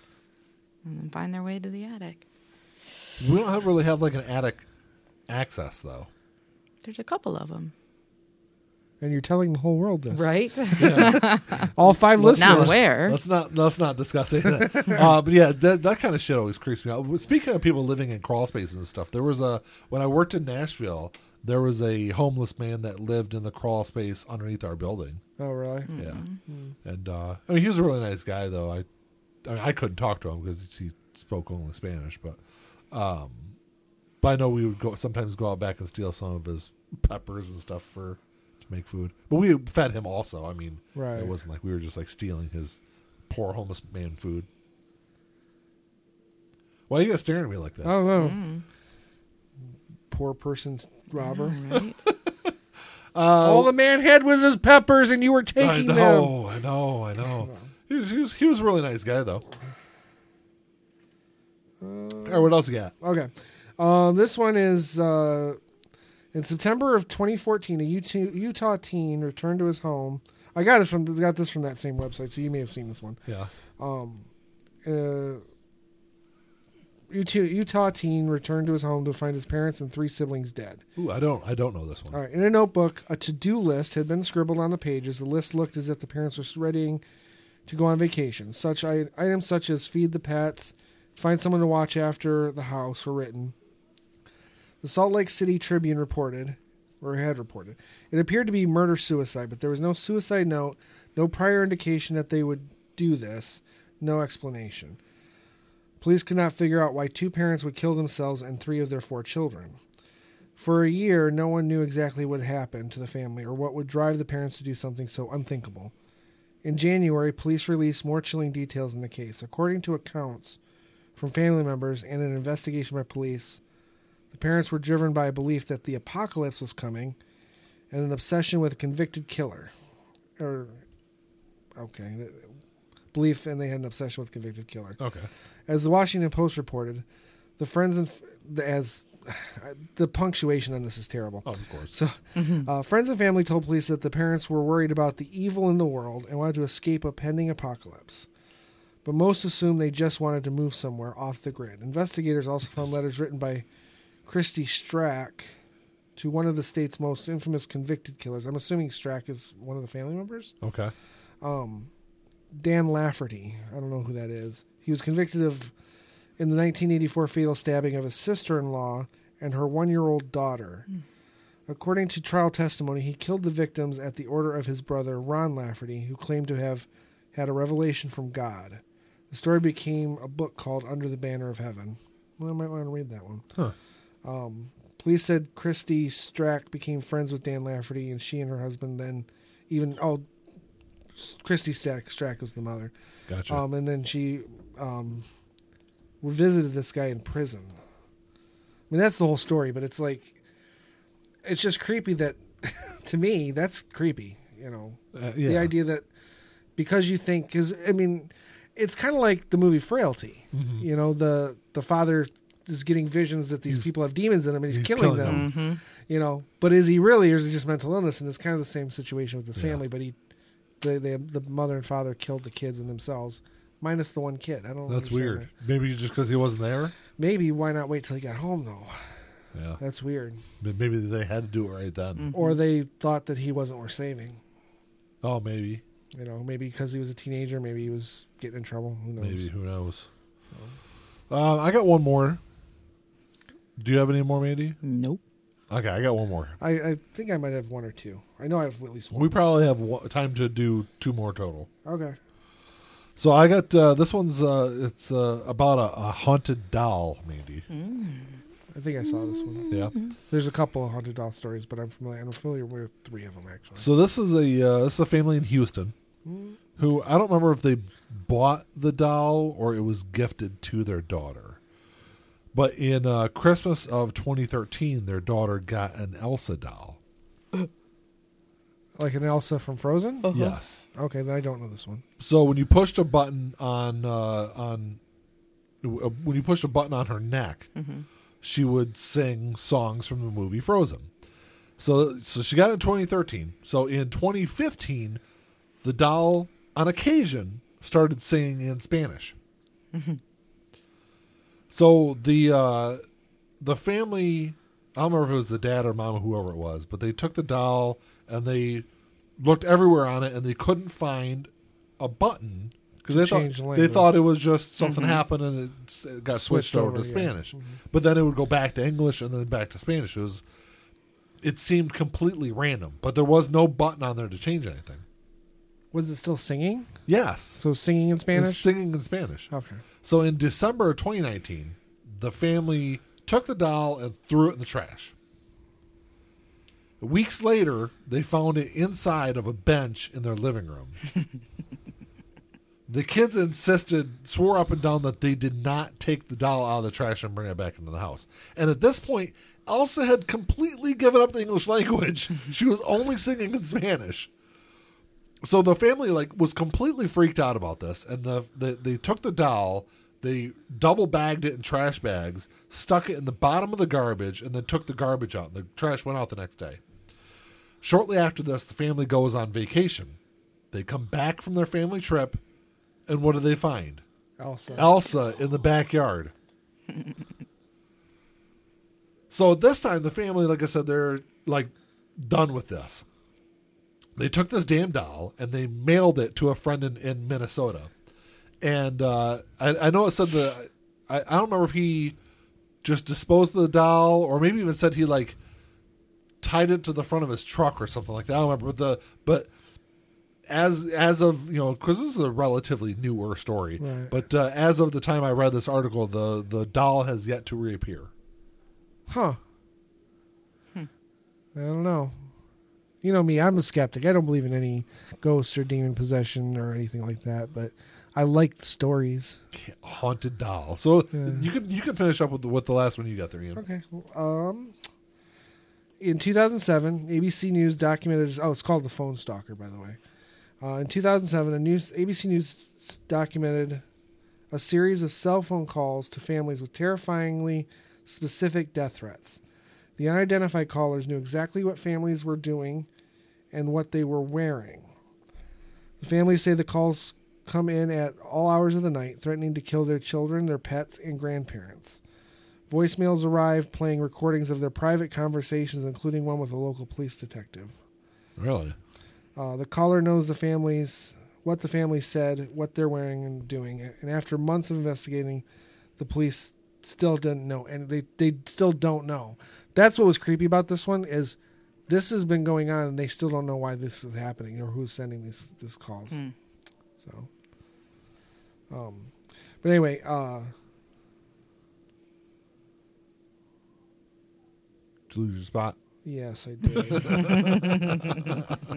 and then find their way to the attic. We don't have, really have like an attic access though. There's a couple of them, and you're telling the whole world this. right? All five listeners. Not where. Let's not let's not discuss any of that. uh, but yeah, that that kind of shit always creeps me out. Speaking of people living in crawl spaces and stuff, there was a when I worked in Nashville, there was a homeless man that lived in the crawl space underneath our building. Oh, really? Yeah, Hmm. and uh, I mean he was a really nice guy though. I I, mean, I couldn't talk to him because he spoke only Spanish, but um, but I know we would go sometimes go out back and steal some of his peppers and stuff for to make food. But we fed him also. I mean, Right. it wasn't like we were just like stealing his poor homeless man food. Why are you guys staring at me like that? I don't know. Mm. Poor person robber. Right? All the man had was his peppers, and you were I taking them. know, I know, I know. He was, he was he was a really nice guy though. All right, what else you got? Okay. Um, this one is uh, in September of 2014. A Utah, Utah teen returned to his home. I got it from got this from that same website, so you may have seen this one. Yeah. Uh, Utah, Utah teen returned to his home to find his parents and three siblings dead. Ooh, I don't I don't know this one. All right. In a notebook, a to-do list had been scribbled on the pages. The list looked as if the parents were readying to go on vacation. Such items such as feed the pets, find someone to watch after the house were written. The Salt Lake City Tribune reported, or had reported, it appeared to be murder-suicide, but there was no suicide note, no prior indication that they would do this, no explanation. Police could not figure out why two parents would kill themselves and three of their four children. For a year, no one knew exactly what happened to the family or what would drive the parents to do something so unthinkable. In January, police released more chilling details in the case. According to accounts from family members and an investigation by police, the parents were driven by a belief that the apocalypse was coming and an obsession with a convicted killer. Or, okay, belief, and they had an obsession with convicted killer. Okay. As the Washington Post reported, the friends and the, as the punctuation on this is terrible. Oh, of course. So, uh, friends and family told police that the parents were worried about the evil in the world and wanted to escape a pending apocalypse. But most assumed they just wanted to move somewhere off the grid. Investigators also found letters written by Kristi Strack to one of the state's most infamous convicted killers. I'm assuming Strack is one of the family members. Okay. Um, Dan Lafferty. I don't know who that is. He was convicted of in the 1984 fatal stabbing of his sister-in-law and her one-year-old daughter. According to trial testimony, he killed the victims at the order of his brother Ron Lafferty, who claimed to have had a revelation from God. The story became a book called Under the Banner of Heaven. Well, I might want to read that one. Huh. Um, police said Kristi Strack became friends with Dan Lafferty, and she and her husband then even oh, Kristi Stack Strack was the mother. Gotcha. Um, and then she um, visited this guy in prison. I mean, that's the whole story, but it's like, it's just creepy that, to me, that's creepy. You know, Uh, the idea that because you think, because I mean, it's kind of like the movie Frailty. You know, the the father is getting visions that these He's- people have demons in them, and he's, he's killing, killing them. them. You know, but is he really, or is it just mental illness? And it's kind of the same situation with his Yeah. family. But he, they, they, the mother and father killed the kids and themselves, minus the one kid. I don't. That's weird. that. Maybe just because he wasn't there. Maybe why not wait till he got home though? Yeah. That's weird. But Maybe they had to do it right then. Or they thought that he wasn't worth saving. Oh, maybe. You know, maybe because he was a teenager, maybe he was getting in trouble. Who knows? Maybe. Who knows? Uh, I got one more. Do you have any more, Mandy? Nope. Okay, I got one more. I, I think I might have one or two. I know I have at least one. We probably have one, time to do two more total. okay. So I got uh, this one's uh, it's uh, about a, a haunted doll, Mandy. I think I saw this one. Yeah. There's a couple of haunted doll stories, but I'm familiar. I'm familiar with three of them actually. So this is a uh, this is a family in Houston who I don't remember if they bought the doll or it was gifted to their daughter. But in uh, Christmas of 2013, their daughter got an Elsa doll. Like an Elsa from Frozen. Yes. Okay, then I don't know this one. So when you pushed a button on uh, on uh, when you pushed a button on her neck, she would sing songs from the movie Frozen. So so she got it in 2013. So in 2015, the doll on occasion started singing in Spanish. So the uh, the family, I don't remember if it was the dad or mom or whoever it was, but they took the doll and they looked everywhere on it and they couldn't find a button because they thought they thought it was just something happened and it, it got switched, Switched over, over, to yeah. Spanish. But then it would go back to English and then back to Spanish. It was it seemed completely random, but there was no button on there to change anything. Was it still singing? Yes, So singing in It's Spanish. singing in Spanish. Okay. So in December of 2019, the family took the doll and threw it in the trash. Weeks later, they found it inside of a bench in their living room. the kids insisted, swore up and down that they did not take the doll out of the trash and bring it back into the house. And at this point, Elsa had completely given up the English language. she was only singing in Spanish so the family like was completely freaked out about this and the, the they took the doll they double bagged it in trash bags stuck it in the bottom of the garbage and then took the garbage out and the trash went out the next day shortly after this the family goes on vacation they come back from their family trip and what do they find Elsa. Elsa in the backyard. so this time the family, like I said, they're like done with this. They took this damn doll and they mailed it to a friend in, in Minnesota. And uh, I, I know it said the I, I don't remember if he just disposed of the doll or maybe even said he like tied it to the front of his truck or something like that. I don't remember but the but as as of you know because this is a relatively newer story Right. but uh, as of the time i read this article the the doll has yet to reappear Huh. I don't know. You know me, I'm a skeptic. I don't believe in any ghosts or demon possession or anything like that, but I like the stories. haunted doll so Yeah. you can you can finish up with the, with the last one you got there Ian. Okay. Um in 2007, ABC News documented oh, it's called The Phone Stalker by the way. Uh, in 2007, a news ABC News documented a series of cell phone calls to families with terrifyingly specific death threats. The unidentified callers knew exactly what families were doing and what they were wearing. The families say the calls come in at all hours of the night, threatening to kill their children, their pets, and grandparents. Voicemails arrive playing recordings of their private conversations, including one with a local police detective. really Uh, the caller knows the families, what the family said, what they're wearing and doing, and after months of investigating, the police still didn't know, and they they still don't know. That's what was creepy about this one is this has been going on, and they still don't know why this is happening or who's sending these these calls. Hmm. So, um, but anyway, uh, to lose your spot yes, I did.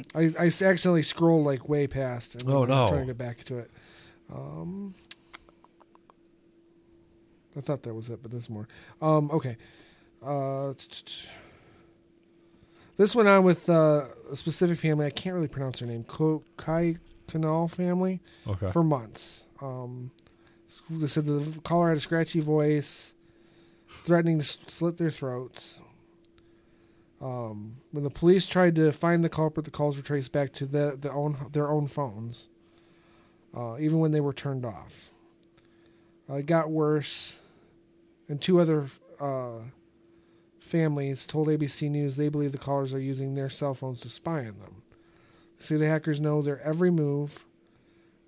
I, I accidentally scrolled like way past. And Oh, I'm no. Trying to get back to it. Um, I thought that was it, but there's more. Um, okay. Uh, this went on with uh, a specific family. I can't really pronounce their name. Ko- Kai Canal family okay for months. Um, they said the caller had a scratchy voice, threatening to slit their throats. Um, when the police tried to find the culprit, the calls were traced back to the, the own their own phones, uh, even when they were turned off. Uh, it got worse, and two other uh, families told ABC News they believe the callers are using their cell phones to spy on them. Say the hackers know their every move,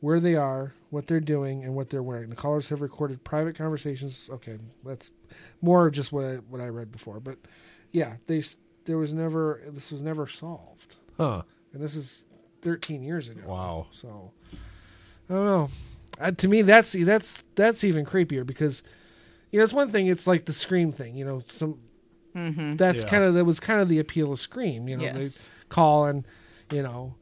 where they are, what they're doing, and what they're wearing. The callers have recorded private conversations. Okay, that's more just what I, what I read before, but yeah, they there was never this was never solved, huh and this is 13 years ago. wow So I don't know. Uh, to me, that's that's that's even creepier because you know it's one thing. It's like the Scream thing. You know, some Mm-hmm. that's Yeah. kind of that was kind of the appeal of Scream. You know, Yes. they call and you know.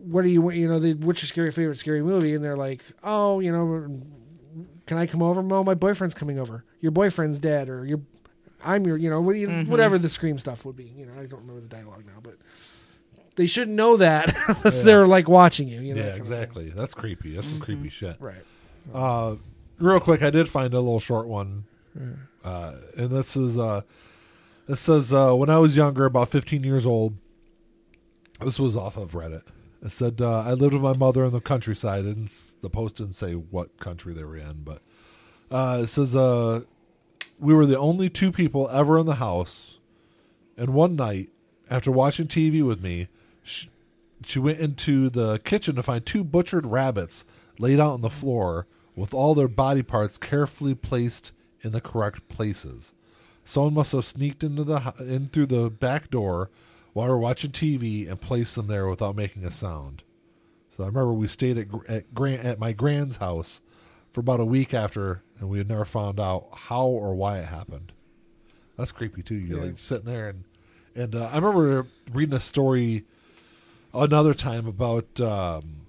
What do you? You know, they, what's your scary favorite scary movie? And they're like, oh, you know, can I come over? Oh, my boyfriend's coming over. Your boyfriend's dead, or your, I'm your, you know, what do you, whatever the scream stuff would be. You know, I don't remember the dialogue now, but they shouldn't know that unless Yeah. they're like watching you. you know, yeah, that kind of thing. exactly. That's creepy. That's some creepy shit. Right. Uh, real quick, I did find a little short one, uh, and this is uh, this says uh, when I was younger, about 15 years old. This was off of Reddit. It said uh, I lived with my mother in the countryside, and the post didn't say what country they were in, but uh, it says uh, we were the only two people ever in the house, and one night after watching TV with me, she, she went into the kitchen to find two butchered rabbits laid out on the floor with all their body parts carefully placed in the correct places. Someone must have sneaked into the in through the back door while we were watching TV and placed them there without making a sound. So I remember we stayed at at, Gran- at my grand's house for about a week after, and we had never found out how or why it happened. That's creepy too. You're Yeah. like sitting there and and uh, I remember reading a story another time about um,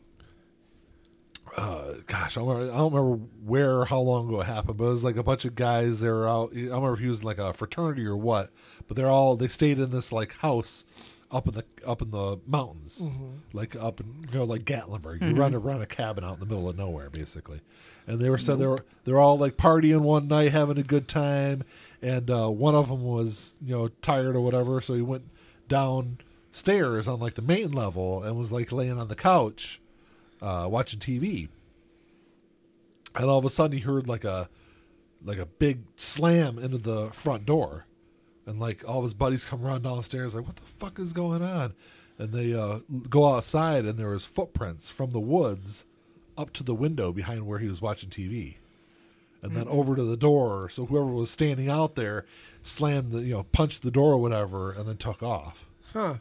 uh, gosh, I don't, remember, I don't remember where or how long ago it happened, but it was like a bunch of guys. They were out. I don't remember if he was in like a fraternity or what, but they're all they stayed in this like house up in the up in the mountains, like up in you know like Gatlinburg. You run around a cabin out in the middle of nowhere, basically. And they were said they were they're all like partying one night, having a good time, and uh, one of them was you know tired or whatever, so he went downstairs on like the main level and was like laying on the couch uh, watching TV, and all of a sudden he heard like a like a big slam into the front door, and like all of his buddies come running downstairs like, "What the fuck is going on?" And they uh, go outside, and there was footprints from the woods up to the window behind where he was watching TV, and then over to the door. So whoever was standing out there slammed the you know punched the door or whatever, and then took off. Huh.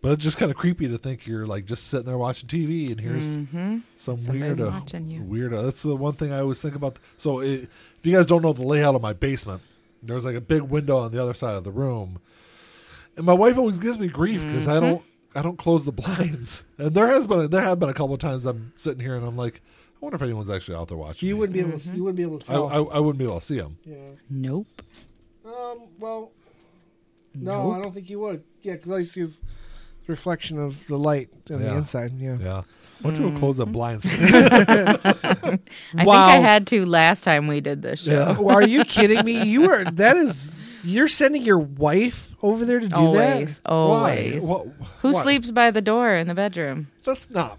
But it's just kind of creepy to think you're like just sitting there watching TV and here's some Mm-hmm. Somebody's weirdo. watching you. Weirdo. That's the one thing I always think about. So it, if you guys don't know the layout of my basement, there's like a big window on the other side of the room, and my wife always gives me grief because Mm-hmm. I don't I don't close the blinds. And there has been there have been a couple of times I'm sitting here and I'm like, I wonder if anyone's actually out there watching. You me. wouldn't be able. To, you wouldn't be able to I, tell. I, I wouldn't be able to see them. yeah. Nope. Um. Well. No, I don't think you would. Yeah, because all you see is the reflection of the light on the inside. Yeah. Yeah. Why don't you go close the blinds? I think I had to last time we did this show. Yeah. Well, are you kidding me? You are. That is. You're sending your wife over there to do Always, that. always. Why? What, Who what? sleeps by the door in the bedroom? That's not.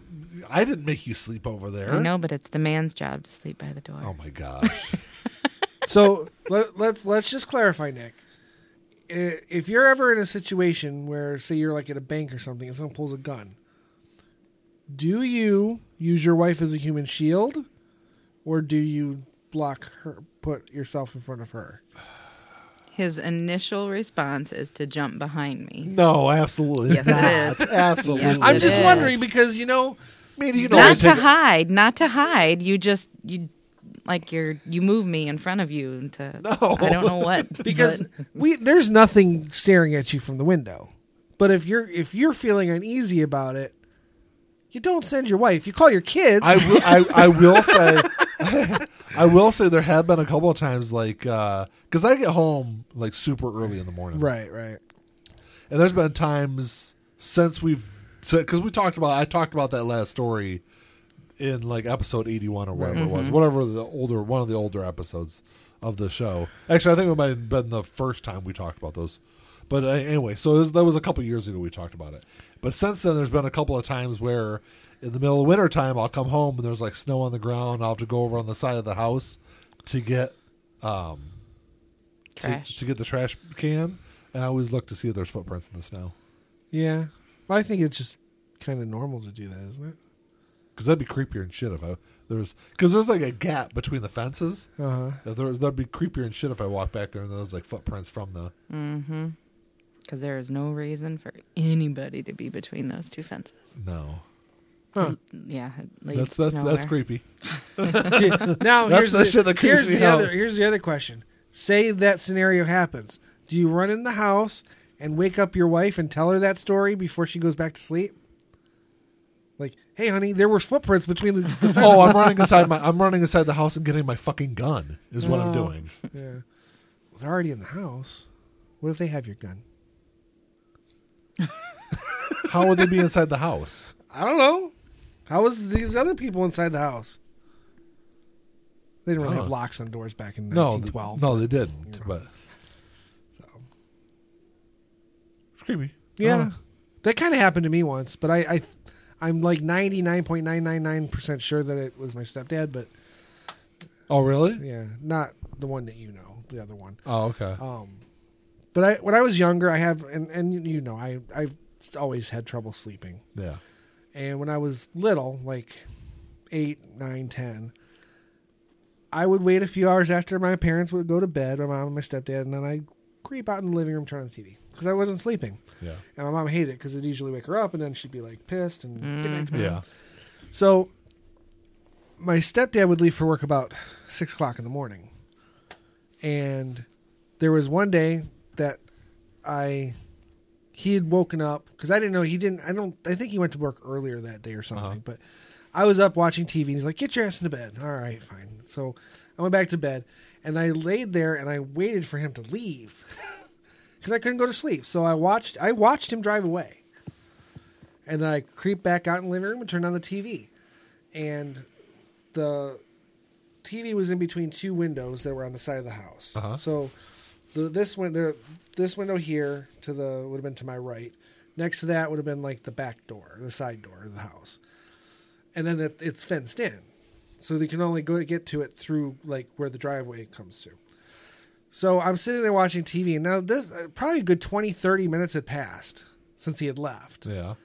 I didn't make you sleep over there. I know, but it's the man's job to sleep by the door. Oh my gosh. So let, let's let's just clarify, Nick. I- If you're ever in a situation where, say, you're like at a bank or something, and someone pulls a gun, do you use your wife as a human shield, or do you block her, put yourself in front of her? His initial response is to jump behind me. no, absolutely Yes, it not. is. Absolutely. Yes, I'm it just is. wondering because you know, I mean, you know, Not I to take- hide, not to hide. You just you like you're you move me in front of you to No. I don't know what because but- we there's nothing staring at you from the window. But if you're if you're feeling uneasy about it, you don't send your wife. You call your kids. I, will- I, I will say, I will say there have been a couple of times like uh, because I get home like super early in the morning, right, right. And there's been times since we've because we talked about I talked about that last story in like episode 81 or whatever it was, whatever the older one of the older episodes of the show. Actually, I think it might have been the first time we talked about those. But uh, anyway, so was, that was a couple years ago we talked about it. But since then, there's been a couple of times where in the middle of winter time, I'll come home and there's like snow on the ground. I'll have to go over on the side of the house to get um to- trash. to, get the trash can, and I always look to see if there's footprints in the snow Yeah. Well, I think it's just kind of normal to do that, isn't it? Because that'd be creepier and shit if I there was because there's like a gap between the fences. Uh huh. If there, that'd be creepier and shit if I walked back there and there's like footprints from the. Mm-hmm. Because there is no reason for anybody to be between those two fences. No, Huh. Yeah, that's that's nowhere. that's creepy. now That's here's the the, shit that creeps here's me the out. other here's the other question. Say that scenario happens. Do you run in the house and wake up your wife and tell her that story before she goes back to sleep? "Hey, honey, there were footprints between the." the oh, I'm running inside my. I'm running inside the house and getting my fucking gun. Is what I'm Oh. doing. yeah. Well, they're already in the house. What if they have your gun? How would they be inside the house? I don't know. How was these other people inside the house? They didn't really Huh. have locks on doors back in No, th- 1912. no, they didn't. But it's creepy. Yeah, that kind of happened to me once, but I, I, I'm like ninety nine point nine nine nine percent sure that it was my stepdad, but Oh, really? yeah, not the one that you know, the other one. Oh, okay. Um, but I, when I was younger, I have, and and you know, I I've always had trouble sleeping, Yeah. and when I was little, like eight, nine, ten. I would wait a few hours after my parents would go to bed, my mom and my stepdad, and then I'd creep out in the living room, turn on the TV because I wasn't sleeping. Yeah. And my mom hated it because it'd usually wake her up, and then she'd be like pissed and get back to bed. Yeah. So my stepdad would leave for work about six o'clock in the morning, and there was one day that I he had woken up because I didn't know he didn't. I don't. I think he went to work earlier that day or something. Uh-huh. But I was up watching TV, and he's like, "Get your ass into bed." All right, fine. So I went back to bed, and I laid there and I waited for him to leave because I couldn't go to sleep. So I watched. I watched him drive away, and then I creeped back out in the living room and turned on the TV, and the TV was in between two windows that were on the side of the house. Uh-huh. So the, this window, this window here to the would have been to my right. Next to that would have been like the back door, the side door of the house, and then it, it's fenced in, so they can only go get to it through like where the driveway comes to. So I'm sitting there watching TV, and now this uh, probably a good 20, 30 minutes had passed since he had left. Yeah.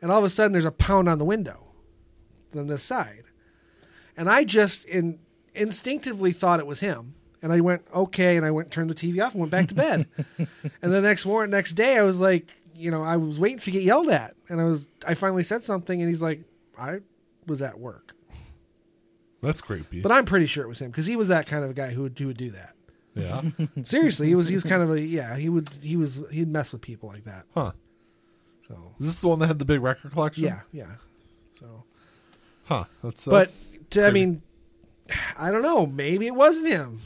and all of a sudden there's a pound on the window on this side. And i just in, instinctively thought it was him. And i went okay and i went turned the tv off and went back to bed. And the next morning next day i was like you know i was waiting to get yelled at. And i was i finally said something and he's like i was at work. That's creepy. but i'm pretty sure it was him because he was that kind of a guy who would, who would do that yeah. seriously he was he was kind of a yeah he would he was he'd mess with people like that Huh. so Is this the one that had the big record collection? yeah yeah so Huh. That's. but that's to, I mean, I don't know. Maybe it wasn't him.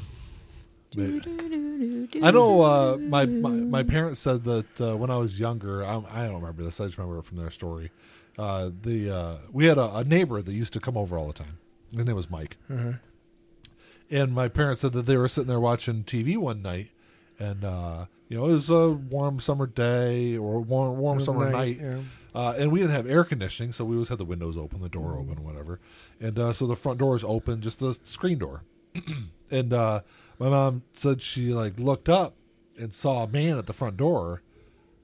Maybe. I know uh, my, my my parents said that uh, when I was younger, I, I don't remember this. I just remember it from their story. Uh, the uh, we had a, a neighbor that used to come over all the time. His name was Mike, and my parents said that they were sitting there watching TV one night, and uh, you know it was a warm summer day or warm warm summer night, night, yeah. uh, and we didn't have air conditioning, so we always had the windows open, the door open, whatever, and uh, so the front door is open, just the screen door, and uh, my mom said she like looked up and saw a man at the front door,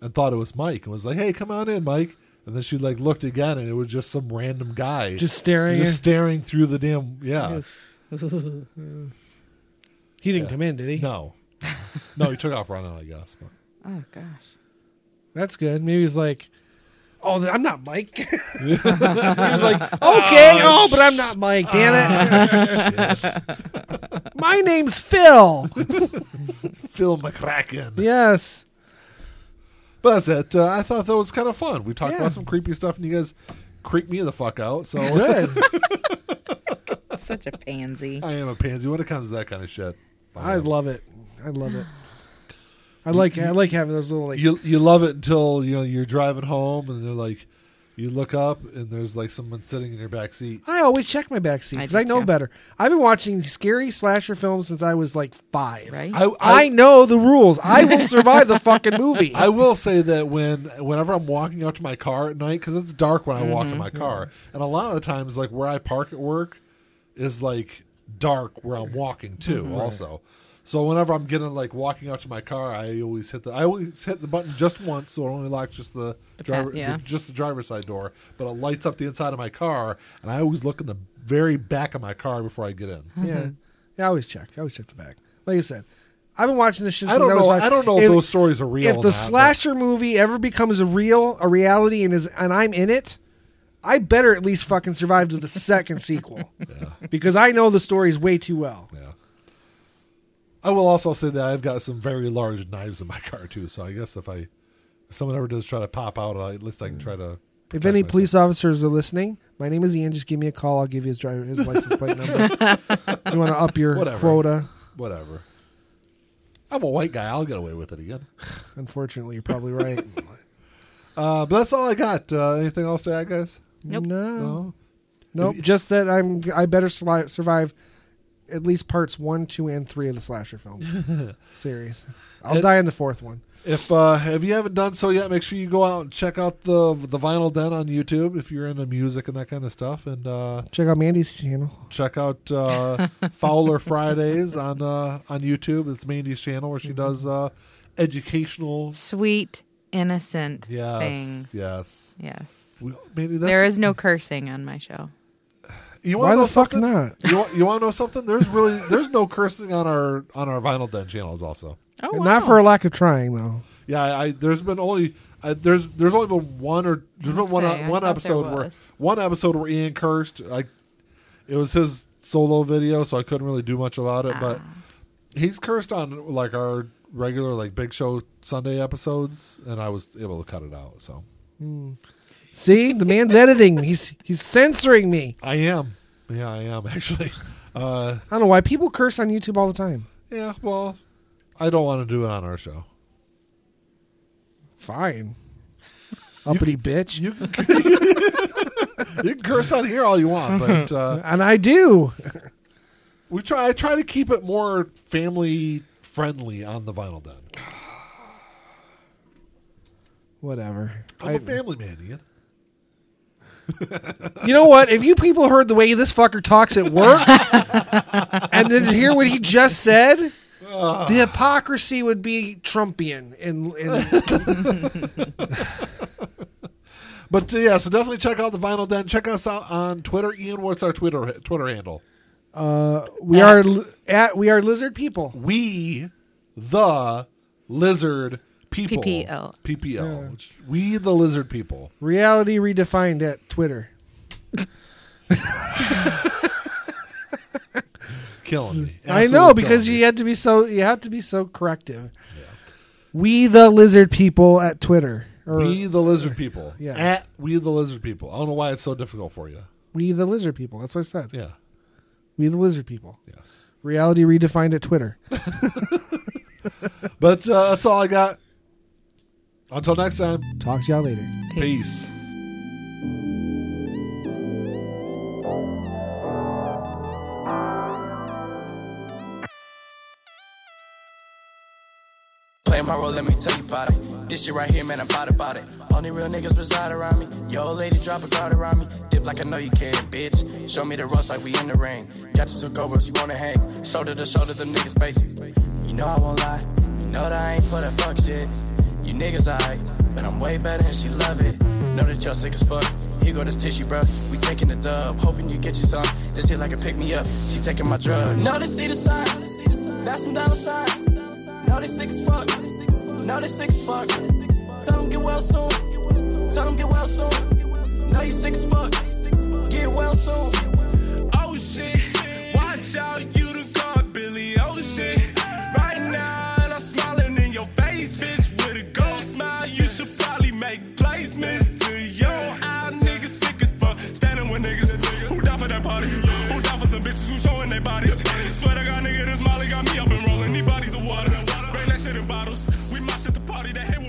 and thought it was Mike, and was like, "Hey, come on in, Mike." And then she like looked again, and it was just some random guy Just staring. just staring through the damn yeah. he didn't Yeah. come in, did he? No, no, he took off running, I guess. But Oh gosh. That's good. Maybe he's like, "Oh, I'm not Mike." he was like, "Okay, oh, but I'm not Mike. Damn it. My name's Phil." Phil McCracken. yes. But that's it. Uh, I thought that was kind of fun. We talked Yeah. about some creepy stuff, and you guys creeped me the fuck out. So Good. Such a pansy. I am a pansy when it comes to that kind of shit. I am. love it. I love it. I like I like having those little like you. You love it until you know you're driving home, and they're like, you look up, and there's like someone sitting in your back seat. I always check my back seat I because do I, know too. better. I've been watching scary slasher films since I was like five. Right? I, I know the rules. I will survive the fucking movie. I will say that when whenever I'm walking out to my car at night because it's dark when I walk Mm-hmm. to my car, and a lot of the times like where I park at work is like dark where I'm walking too. Mm-hmm. Also, so whenever I'm getting like walking out to my car, I always hit the I always hit the button just once, so it only locks just the, The driver pa- yeah. the- just the driver's side door, but it lights up the inside of my car, and I always look in the very back of my car before I get in. yeah, yeah. I always check. I always check the back. Like I said, I've been watching this shit. I don't was know. five. I don't know if, those stories are real. If or the not, but- slasher movie ever becomes a real, a reality, and is and I'm in it, I better at least fucking survive to the second sequel Yeah. because I know the stories way too well. Yeah. I will also say that I've got some very large knives in my car too. So I guess if I, if someone ever does try to pop out, I- at least I can try to If any myself. police officers are listening, my name is Ian. Just give me a call. I'll give you his driver his license plate number. if you want to up your Whatever. quota? Whatever. I'm a white guy. I'll get away with it again. Unfortunately, you're probably right. Uh, but that's all I got. Uh, anything else to add, guys? Nope. No, No. nope. Just that I'm. I better sli- survive at least parts one, two, and three of the slasher film series. I'll It- die in the fourth one. If uh, if you haven't done so yet, make sure you go out and check out the the Vinyl Den on YouTube if you're into music and that kind of stuff, and uh, Check out Mandy's channel. check out uh, Fowler Fridays on uh, on YouTube. It's Mandy's channel where she does uh, educational. Sweet, innocent Yes, things. yes. Yes. We- Mandy, that's, There is no cursing on my show. You Why want to know the fuck something? not? You want, you want to know something? There's really there's no cursing on our on our Vinyl Den channels. Also, Oh, Not for a lack of trying, though. yeah. I, I there's been only I, there's there's only been one or there's been one Okay, I one thought episode where was. one episode where Ian cursed. Like it was his solo video, so I couldn't really do much about it. But Ah. he's cursed on like our regular like Big Show Sunday episodes, and I was able to cut it out. So See, the man's editing. He's he's censoring me. I am, yeah, I am actually. Uh, I don't know why people curse on YouTube all the time. yeah, well, I don't want to do it on our show. Fine, uppity bitch. You can, you can curse on here all you want, but uh, and I do. we try. I try to keep it more family friendly on the vinyl den. Whatever. I'm I- a family man, Ian. You know what? If you people heard the way this fucker talks at work, and then hear what he just said, the hypocrisy would be Trumpian. In, in But uh, yeah, so definitely check out the vinyl den. Check us out on Twitter. Ian, what's our Twitter Twitter handle? uh, we are li- at we are lizard people. We the lizard people. PPL. PPL. Which- We the lizard people. Reality redefined at Twitter. Killing me. I Absolutely know because killing you me. had to be so you have to be so corrective. We the lizard people at Twitter. Or we the lizard people. Yeah. At we the lizard people. I don't know why it's so difficult for you. we the lizard people. That's what I said. Yeah. We the lizard people. Yes. Reality redefined at Twitter. But uh, that's all I got. Until next time. Talk to y'all later. Peace. Play my role, let me tell you about it. This shit right here, man, I'm about about it. Only real niggas reside around me. Yo, old lady, drop a guard around me. Dip like I know you can, bitch. Show me the ropes like we in the ring. Got you two cobras, you wanna hang. Shoulder to shoulder, the niggas basic. You know I won't lie. You know that I ain't for that fuck shit. You niggas alright, but I'm way better and she love it. Know that y'all sick as fuck. Here go this tissue, bro. We taking the dub, hoping you get you some. This hit like a pick me up. She taking my drugs. Know they see the sign. That's some dollar signs. Know they sick as fuck. Know they sick as fuck. Tell them get well soon. Tell them get well soon. Know you sick as fuck. Get well soon. Oh shit, watch out, you sitting bottles. We mosh at the party that